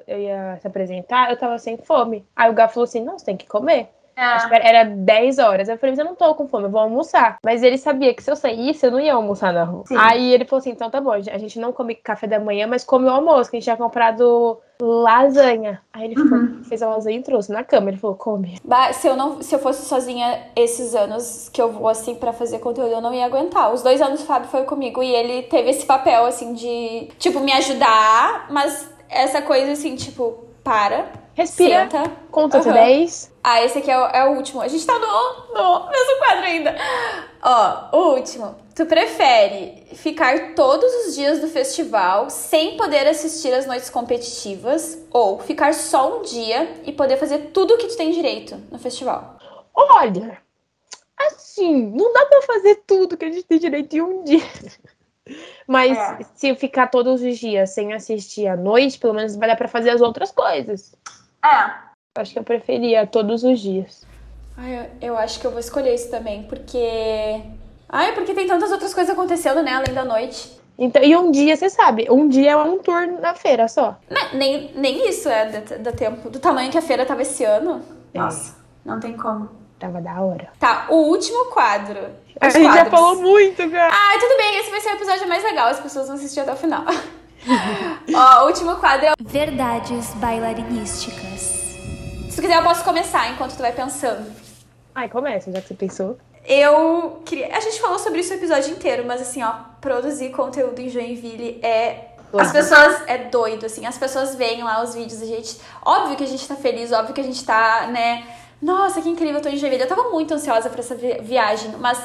eu ia se apresentar, eu tava sem fome. Aí o Gá falou assim: não, você tem que comer. É. era 10 horas. Eu falei, mas eu não tô com fome, eu vou almoçar. Mas ele sabia que se eu saísse, eu não ia almoçar na rua. Sim. Aí ele falou assim: então tá bom, a gente não come café da manhã, mas come o almoço, que a gente tinha comprado lasanha. Aí ele foi, fez a lasanha e trouxe na cama. Ele falou: come. Bah, se eu não se eu fosse sozinha esses anos que eu vou assim pra fazer conteúdo, eu não ia aguentar. Os dois anos o Fábio foi comigo e ele teve esse papel assim de tipo me ajudar, mas essa coisa assim, tipo, para, Respira, senta. conta até Aham. 10. Ah, esse aqui é o, é o último. A gente tá no, no mesmo quadro ainda. Ó, o último. Tu prefere ficar todos os dias do festival sem poder assistir às noites competitivas ou ficar só um dia e poder fazer tudo o que tu tem direito no festival? Olha, assim, não dá pra fazer tudo que a gente tem direito em um dia. [laughs] Mas É. se eu ficar todos os dias sem assistir à noite, pelo menos vai dar pra fazer as outras coisas. É. Acho que eu preferia todos os dias. Ai, eu, eu acho que eu vou escolher isso também, porque. Ai, porque tem tantas outras coisas acontecendo, né, além da noite. Então, e um dia, você sabe, um dia é um tour na feira só. Né, Nem, nem isso é da, tempo. Do tamanho que a feira tava esse ano. Nossa, não tem como. Tava da hora. Tá, o último quadro. A gente já quadros. falou muito, cara. Ai, tudo bem, esse vai ser o episódio mais legal, as pessoas vão assistir até o final. [laughs] Ó, o último quadro é. Verdades bailarinísticas. Se quiser, eu posso começar enquanto tu vai pensando. Ai, começa, já que você pensou. Eu queria. A gente falou sobre isso o episódio inteiro, mas assim, ó, produzir conteúdo em Joinville é. As pessoas. É doido, assim. As pessoas veem lá os vídeos, a gente. Óbvio que a gente tá feliz, óbvio que a gente tá, né? Nossa, que incrível, eu tô em Joinville. Eu tava muito ansiosa pra essa vi- viagem, mas.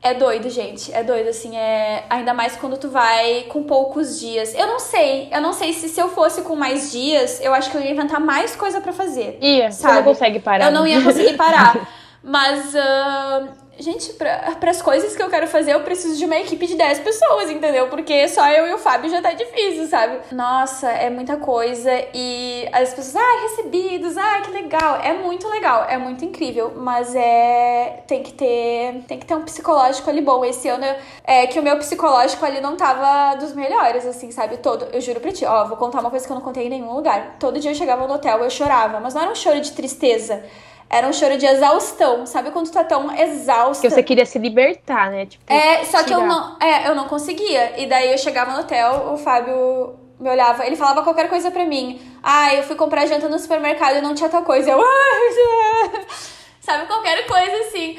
É doido, gente. É doido, assim. É... Ainda mais quando tu vai com poucos dias. Eu não sei. Eu não sei se se eu fosse com mais dias, eu acho que eu ia inventar mais coisa pra fazer. Ia, você Sabe? não consegue parar. Eu não né? ia conseguir parar. [laughs] Mas, ah, gente, pra, pras coisas que eu quero fazer, eu preciso de uma equipe de 10 pessoas, entendeu? Porque só eu e o Fábio já tá difícil, sabe? Nossa, é muita coisa. E as pessoas, ai, recebidos, ai, que legal. É muito legal, é muito incrível. Mas é. Tem que ter. Tem que ter um psicológico ali bom. Esse ano é que o meu psicológico ali não tava dos melhores, assim, sabe? Todo. Eu juro pra ti, ó, vou contar uma coisa que eu não contei em nenhum lugar. Todo dia eu chegava no hotel, eu chorava, mas não era um choro de tristeza. Era um choro de exaustão. Sabe quando tu tá tão exausta? Porque você queria se libertar, né? Tipo, É, só que eu tirar. não, é, eu não conseguia. E daí eu chegava no hotel, o Fábio me olhava, ele falava qualquer coisa pra mim. Ah, eu fui comprar janta no supermercado e não tinha tal coisa. Eu, ai, sabe, qualquer coisa assim.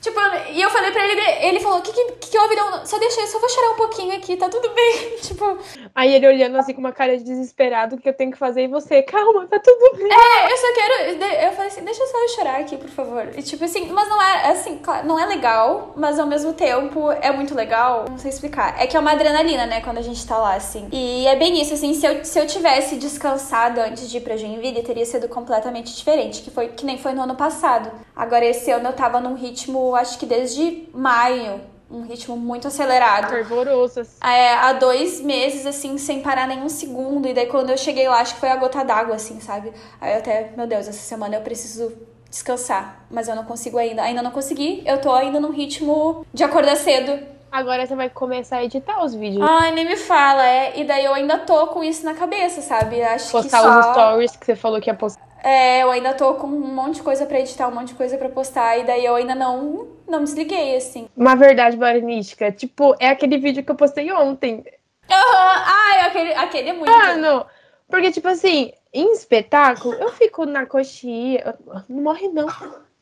Tipo, e eu falei pra ele, ele falou, o que, que, que houve? Não, só deixa eu só vou chorar um pouquinho aqui, tá tudo bem. [laughs] tipo. Aí ele olhando assim com uma cara de desesperado, o que eu tenho que fazer? E você, calma, tá tudo bem. É, eu só quero. Eu falei assim, deixa eu só chorar aqui, por favor. E tipo assim, mas não é assim, claro, não é legal, mas ao mesmo tempo é muito legal. Não sei explicar. É que é uma adrenalina, né, quando a gente tá lá, assim. E é bem isso, assim, se eu, se eu tivesse descansado antes de ir pra Joinville, teria sido completamente diferente. Que foi que nem foi no ano passado. Agora, esse ano eu tava num ritmo acho que desde maio, um ritmo muito acelerado. Fervoroso. assim. É, há dois meses, assim, sem parar nenhum segundo. E daí quando eu cheguei lá, acho que foi a gota d'água, assim, sabe? Aí eu até, meu Deus, essa semana eu preciso descansar. Mas eu não consigo ainda. Ainda não consegui. Eu tô ainda num ritmo de acordar cedo. Agora você vai começar a editar os vídeos. Ai, nem me fala, é. E daí eu ainda tô com isso na cabeça, sabe? Acho Postar que só... os stories que você falou que ia postar. É, eu ainda tô com um monte de coisa pra editar, um monte de coisa pra postar, e daí eu ainda não, não desliguei, assim. Uma verdade baranística. Tipo, é aquele vídeo que eu postei ontem. Aham, ai, aquele, aquele é muito. Mano, porque, tipo assim, em espetáculo, eu fico na coxinha. Não morre, não.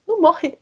Não morre.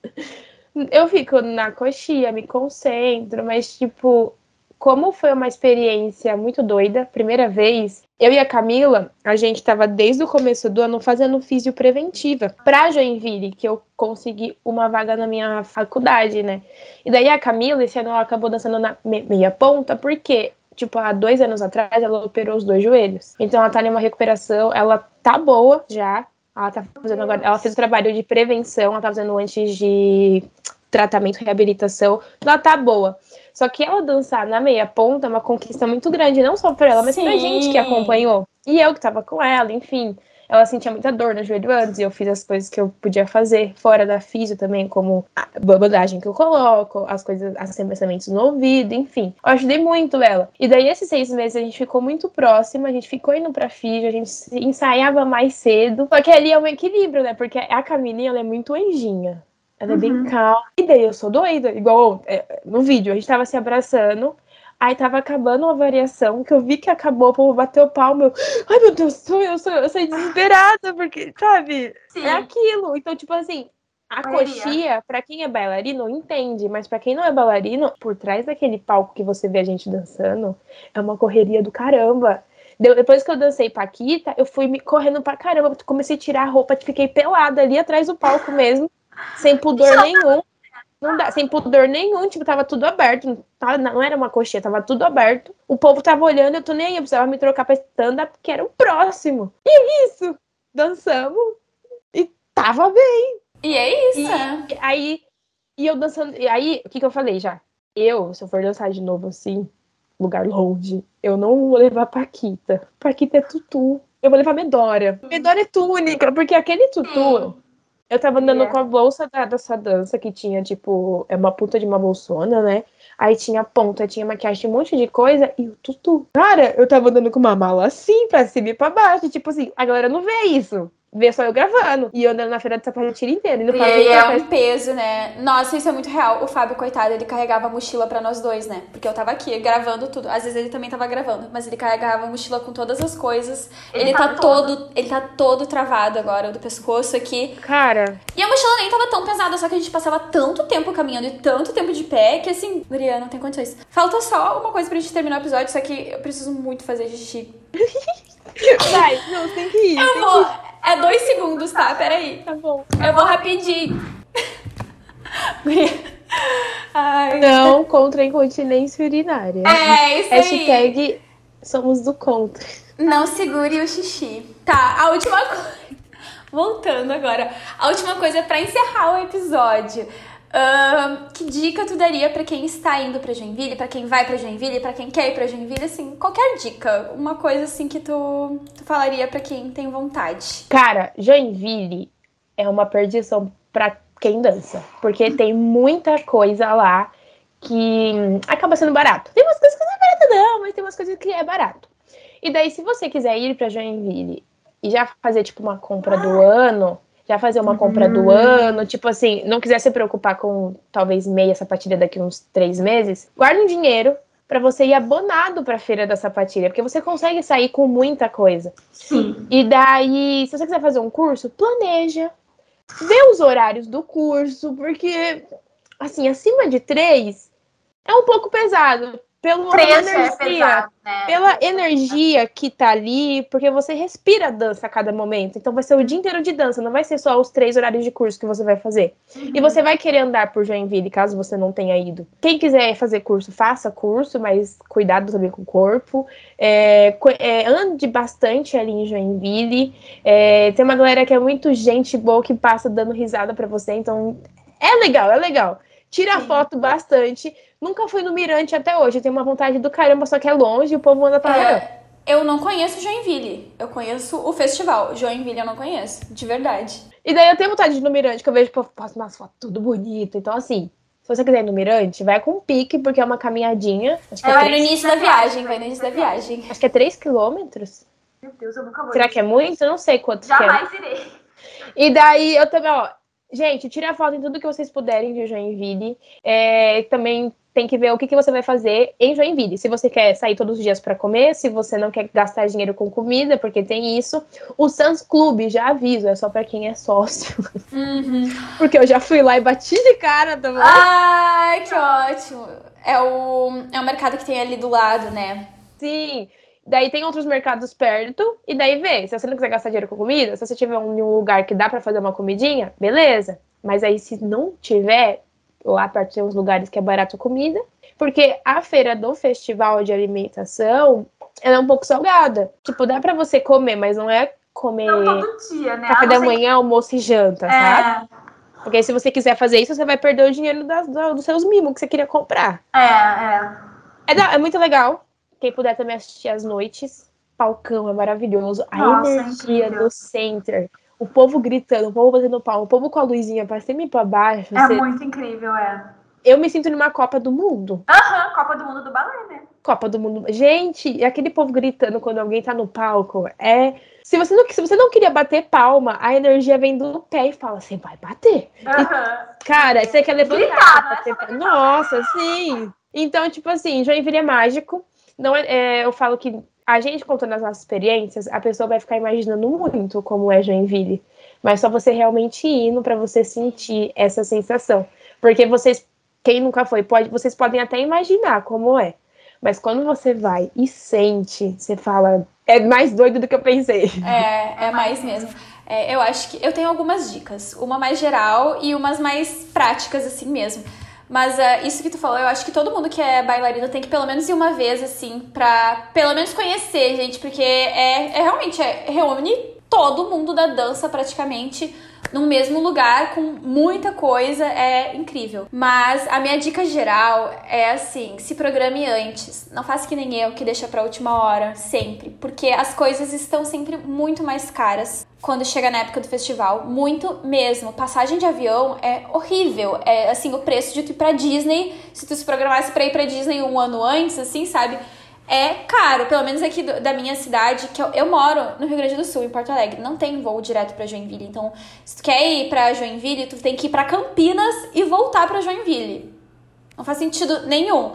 Eu fico na coxinha, me concentro, mas, tipo, como foi uma experiência muito doida, primeira vez, eu e a Camila, a gente tava desde o começo do ano fazendo físio preventiva pra Joinville, que eu consegui uma vaga na minha faculdade, né? E daí a Camila, esse ano, ela acabou dançando na me- meia ponta, porque, tipo, há dois anos atrás, ela operou os dois joelhos. Então ela tá em uma recuperação, ela tá boa já. Ela tá fazendo agora, ela fez o trabalho de prevenção, ela tá fazendo antes de tratamento, reabilitação, ela tá boa. Só que ela dançar na meia ponta é uma conquista muito grande, não só pra ela, mas pra Sim. gente que acompanhou. E eu que tava com ela, enfim. Ela sentia muita dor no joelho antes, e eu fiz as coisas que eu podia fazer fora da físio também, como a bandagem que eu coloco, as coisas, assembleamentos no ouvido, enfim. Eu ajudei muito ela. E daí, esses seis meses, a gente ficou muito próxima, a gente ficou indo pra físio, a gente ensaiava mais cedo. Só que ali é um equilíbrio, né? Porque a Camilinha, ela é muito anjinha. Ela é bem calma. E daí eu sou doida, igual é, no vídeo, a gente tava se abraçando. Aí tava acabando uma variação, que eu vi que acabou, o povo bateu palma. Eu, Ai, meu Deus, sou eu, sou eu, eu saí desesperada, porque, sabe? Sim. É aquilo. Então, tipo assim, a coxia, pra quem é bailarino, entende, mas pra quem não é bailarino, por trás daquele palco que você vê a gente dançando, é uma correria do caramba. Depois que eu dancei Paquita, eu fui me correndo pra caramba, comecei a tirar a roupa, fiquei pelada ali atrás do palco mesmo, sem pudor nenhum. Não dá, sem pudor nenhum, tipo, tava tudo aberto. Não, tava- não era uma coxinha, tava tudo aberto. O povo tava olhando, eu tô nem aí, eu precisava me trocar pra stand-up, que era o próximo. E é isso. Dançamos e tava bem. E é isso, E aí, e eu dançando. E aí, o que, que eu falei já? Eu, se eu for dançar de novo assim, lugar longe, eu não vou levar Paquita. Paquita é tutu. Eu vou levar Medora. Medora é túnica, porque aquele tutu. Eu tava andando É. com a bolsa da, dessa dança que tinha, tipo, é uma puta de uma bolsona, né? Aí tinha ponta, tinha maquiagem, tinha um monte de coisa e o tutu. Cara, eu tava andando com uma mala assim, pra cima e pra baixo. Tipo assim, a galera não vê isso. Vê só eu gravando. E eu andando na feira de sapatilha inteira. Indo E pra aí ver é um peso, né? Nossa, isso é muito real. O Fábio, coitado, ele carregava a mochila pra nós dois, né? Porque eu tava aqui gravando tudo. Às vezes ele também tava gravando, mas ele carregava a mochila com todas as coisas. Ele, Ele tá tá todo, ele tá todo travado agora do pescoço aqui. Cara, E a mochila nem tava tão pesada, só que a gente passava tanto tempo caminhando e tanto tempo de pé que assim, Maria, não tem condições. Falta só uma coisa pra gente terminar o episódio, só que eu preciso muito fazer xixi. [laughs] vai, não, tem que ir. Eu tem vou. ir. É dois segundos, tá? Peraí. Tá bom. Eu vou rapidinho. [laughs] Ai. Não contra a incontinência urinária. É, isso aí. Hashtag somos do contra. Não segure o xixi. Tá, a última coisa. [laughs] Voltando agora. A última coisa pra encerrar o episódio. Que dica tu daria pra quem está indo pra Joinville, pra quem vai pra Joinville, pra quem quer ir pra Joinville, assim, qualquer dica, uma coisa assim que tu, tu falaria pra quem tem vontade. Cara, Joinville é uma perdição pra quem dança. Porque tem muita coisa lá que acaba sendo barato. Tem umas coisas que não é barato, não, mas tem umas coisas que é barato. E daí, se você quiser ir pra Joinville e já fazer, tipo, uma compra do ano, já fazer uma compra do ano, tipo assim, não quiser se preocupar com talvez meia sapatilha daqui uns três meses, guarda um dinheiro pra você ir abonado pra feira da sapatilha, porque você consegue sair com muita coisa. Sim. E daí, se você quiser fazer um curso, planeja. Vê os horários do curso, porque assim, acima de três é um pouco pesado. Pelo é energia, pesado, né? pela energia que tá ali, porque você respira dança a cada momento. Então vai ser o dia inteiro de dança, não vai ser só os três horários de curso que você vai fazer. E você vai querer andar por Joinville, caso você não tenha ido. Quem quiser fazer curso, faça curso, mas cuidado também com o corpo. É, é, ande bastante ali em Joinville. É, tem uma galera que é muito gente boa que passa dando risada pra você, então é legal, é legal. Tira Sim. foto bastante. Nunca fui no Mirante até hoje. Tenho uma vontade do caramba, só que é longe e o povo anda pra caramba. É, eu não conheço Joinville. Eu conheço o festival. Joinville eu não conheço, de verdade. E daí eu tenho vontade de ir no Mirante, que eu vejo que o povo posta umas fotos tudo bonito. Então, assim, se você quiser ir no Mirante, vai com pique, porque é uma caminhadinha. Acho que é, Vai no início da viagem, vai no início da viagem. acho que é 3 quilômetros. Meu Deus, eu nunca vou. Será que é muito? Eu não sei quanto que é. Jamais irei. E daí eu também, ó. Gente, tira foto em tudo que vocês puderem de Joinville. É, também tem que ver o que, que você vai fazer em Joinville. Se você quer sair todos os dias para comer, se você não quer gastar dinheiro com comida, porque tem isso. O Sans Club, já aviso, é só para quem é sócio. Uhum. Porque eu já fui lá e bati de cara também. Ai, que ótimo. É o, é o mercado que tem ali do lado, né? Sim. Daí tem outros mercados perto, e daí vê. Se você não quiser gastar dinheiro com comida, se você tiver um, um lugar que dá pra fazer uma comidinha, beleza. Mas aí se não tiver, lá perto tem uns lugares que é barato comida. Porque a feira do festival de alimentação, ela é um pouco salgada. Tipo, dá pra você comer, mas não é comer Não todo dia, né? café da manhã, almoço e janta, que- sabe? É, Porque se você quiser fazer isso, você vai perder o dinheiro das- do- dos seus mimos que você queria comprar. é, é. É, é muito legal. Quem puder também assistir às noites. Palcão é maravilhoso. A Nossa, energia incrível. do center. O povo gritando, o povo batendo palma, o povo com a luzinha pra cima e pra baixo. É você- muito incrível, é. Eu me sinto numa Copa do Mundo. Aham, Copa do Mundo do Balé, né? Copa do Mundo. Gente, e aquele povo gritando quando alguém tá no palco. É. Se você, não, se você não queria bater palma, a energia vem do pé e fala: você vai bater. Aham. Cara, você quer levantar. Gritar, é só palma. bater Nossa, sim. Então, tipo assim, Joinville é mágico. Não é, é, eu falo que a gente contando as nossas experiências, a pessoa vai ficar imaginando muito como é Joinville. Mas só você realmente indo pra você sentir essa sensação. Porque vocês, quem nunca foi, pode, vocês podem até imaginar como é. Mas quando você vai e sente, você fala, é mais doido do que eu pensei. É, é mais mesmo. É, eu acho que eu tenho algumas dicas, uma mais geral e umas mais práticas assim mesmo. Mas ah, isso que tu falou, eu acho que todo mundo que é bailarino tem que pelo menos ir uma vez, assim, pra pelo menos conhecer, gente, porque é, é realmente é, reúne todo mundo da dança praticamente no mesmo lugar com muita coisa, é incrível. Mas a minha dica geral é assim, se programe antes. Não faça que nem eu que deixa pra última hora, sempre, porque as coisas estão sempre muito mais caras quando chega na época do festival, muito mesmo. Passagem de avião é horrível. É assim, o preço de tu ir pra Disney, se tu se programasse pra ir pra Disney um ano antes, assim, sabe? É caro, pelo menos aqui do- da minha cidade, que eu, eu moro no Rio Grande do Sul, em Porto Alegre. Não tem voo direto pra Joinville. Então, se tu quer ir pra Joinville, tu tem que ir pra Campinas e voltar pra Joinville. Não faz sentido nenhum.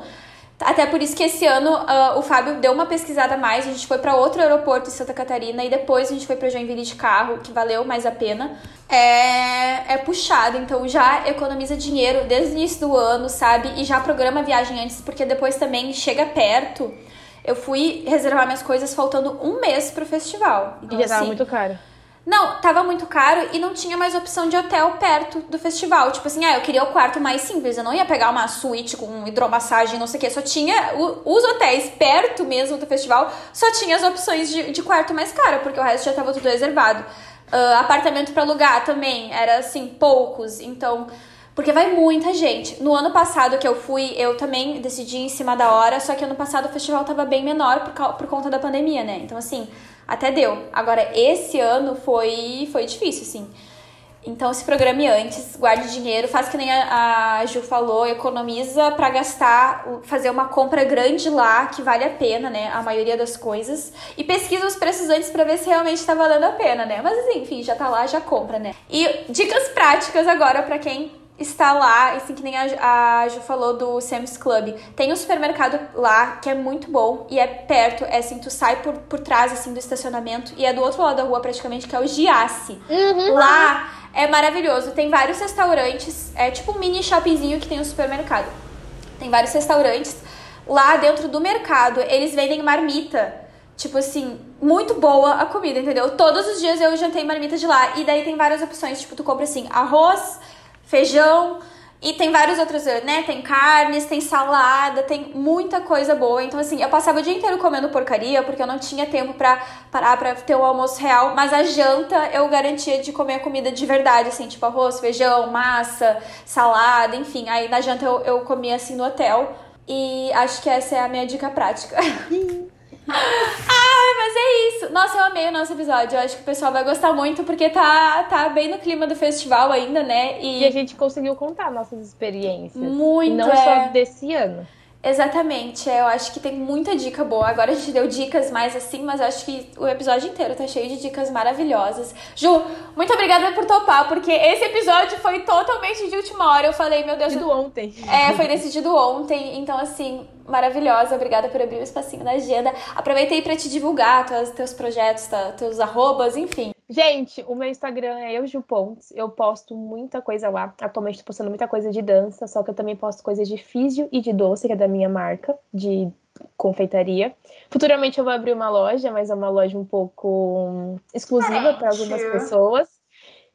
Até por isso que esse ano ah, o Fábio deu uma pesquisada a mais. A gente foi pra outro aeroporto em Santa Catarina e depois a gente foi pra Joinville de carro, que valeu mais a pena. É, é puxado, então já economiza dinheiro desde o início do ano, sabe? E já programa a viagem antes, porque depois também chega perto. Eu fui reservar minhas coisas faltando um mês pro festival. E Então, já tava assim, muito caro. não, tava muito caro e não tinha mais opção de hotel perto do festival. Tipo assim, ah, eu queria o quarto mais simples. Eu não ia pegar uma suíte com hidromassagem, não sei o quê. Só tinha o- os hotéis perto mesmo do festival, só tinha as opções de, de quarto mais caro, porque o resto já tava tudo reservado. Ah, apartamento pra alugar também, era assim, poucos. Então, porque vai muita gente. No ano passado que eu fui, eu também decidi em cima da hora, só que ano passado o festival tava bem menor por, por conta da pandemia, né? Então, assim, até deu. Agora, esse ano foi, foi difícil, assim. Então, se programe antes, guarde dinheiro, faz que nem a, a Ju falou, economiza pra gastar, fazer uma compra grande lá, que vale a pena, né? A maioria das coisas. E pesquisa os preços antes pra ver se realmente tá valendo a pena, né? Mas, enfim, já tá lá, já compra, né? E dicas práticas agora pra quem está lá, assim que nem a, a Ju falou do Sam's Club. Tem um supermercado lá que é muito bom e é perto, é assim, tu sai por, por trás assim do estacionamento e é do outro lado da rua praticamente, que é o Giasse. Lá É maravilhoso. Tem vários restaurantes, é tipo um mini shoppingzinho que tem um supermercado. Tem vários restaurantes. Lá dentro do mercado, eles vendem marmita. Tipo assim, muito boa a comida, entendeu? Todos os dias eu jantei marmita de lá. E daí tem várias opções. Tipo, tu compra assim, arroz, feijão, e tem vários outros, né? Tem carnes, tem salada, tem muita coisa boa. Então, assim, eu passava o dia inteiro comendo porcaria porque eu não tinha tempo pra parar pra ter o almoço real. Mas a janta eu garantia de comer comida de verdade, assim, tipo arroz, feijão, massa, salada, enfim. Aí na janta eu, eu comia assim no hotel. E acho que essa é a minha dica prática. Ai, mas é isso. Nossa, eu amei o nosso episódio. Eu acho que o pessoal vai gostar muito porque tá, tá bem no clima do festival ainda, né? E, a gente conseguiu contar nossas experiências. Muito, e não é. só desse ano. Exatamente, é, eu acho que tem muita dica boa. Agora a gente deu dicas mais assim, mas eu acho que o episódio inteiro tá cheio de dicas maravilhosas. Ju, muito obrigada por topar, porque esse episódio foi totalmente de última hora. Eu falei, meu Deus. Decidido ontem. É, foi decidido ontem, então assim, maravilhosa. Obrigada por abrir o um espacinho na agenda. Aproveitei para te divulgar teus, teus projetos, teus arrobas, enfim. Gente, o meu Instagram é eujupontes. Eu posto muita coisa lá. Atualmente tô postando muita coisa de dança, só que eu também posto coisas de físio e de doce, que é da minha marca, de confeitaria. Futuramente eu vou abrir uma loja, mas é uma loja um pouco exclusiva para algumas pessoas.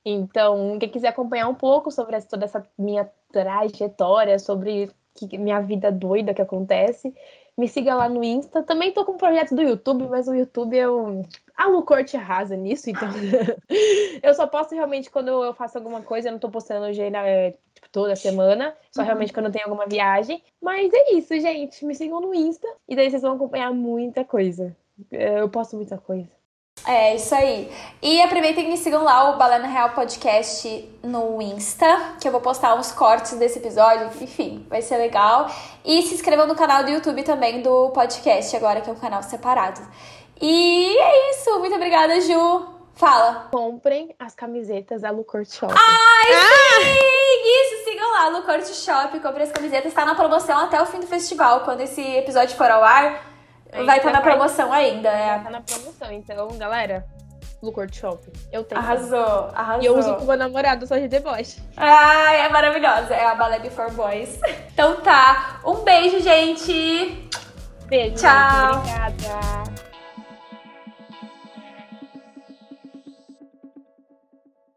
Então, quem quiser acompanhar um pouco sobre toda essa minha trajetória, sobre que, minha vida doida que acontece, me siga lá no Insta. Também tô com um projeto do YouTube, mas o YouTube eu a Lu Corte arrasa nisso, então [laughs] eu só posto realmente quando eu faço alguma coisa, eu não tô postando hoje é, tipo, toda semana, só Uhum. realmente quando eu tenho alguma viagem. Mas é isso, gente. Me sigam no Insta e daí vocês vão acompanhar muita coisa. Eu posto muita coisa. É, isso aí. E aproveitem e me sigam lá o Balena Real Podcast no Insta, que eu vou postar uns cortes desse episódio, enfim, vai ser legal. E se inscrevam no canal do YouTube também do podcast, agora que é um canal separado. E é isso, muito obrigada, Ju. Fala. Comprem as camisetas da Lu Corte Shop. Ai, sim! Isso, sigam lá, no Corte Shop, comprem as camisetas, tá na promoção até o fim do festival. Quando esse episódio for ao ar, vai estar tá na promoção ainda. É. Tá na promoção, então, galera. Lu Corte Shop. Eu tenho. Arrasou, arrasou. E eu uso com meu namorado só de deboche. Ai, é maravilhosa. É a Balé Before Boys. [laughs] Então tá. Um beijo, gente. Beijo. Tchau. gente. Obrigada.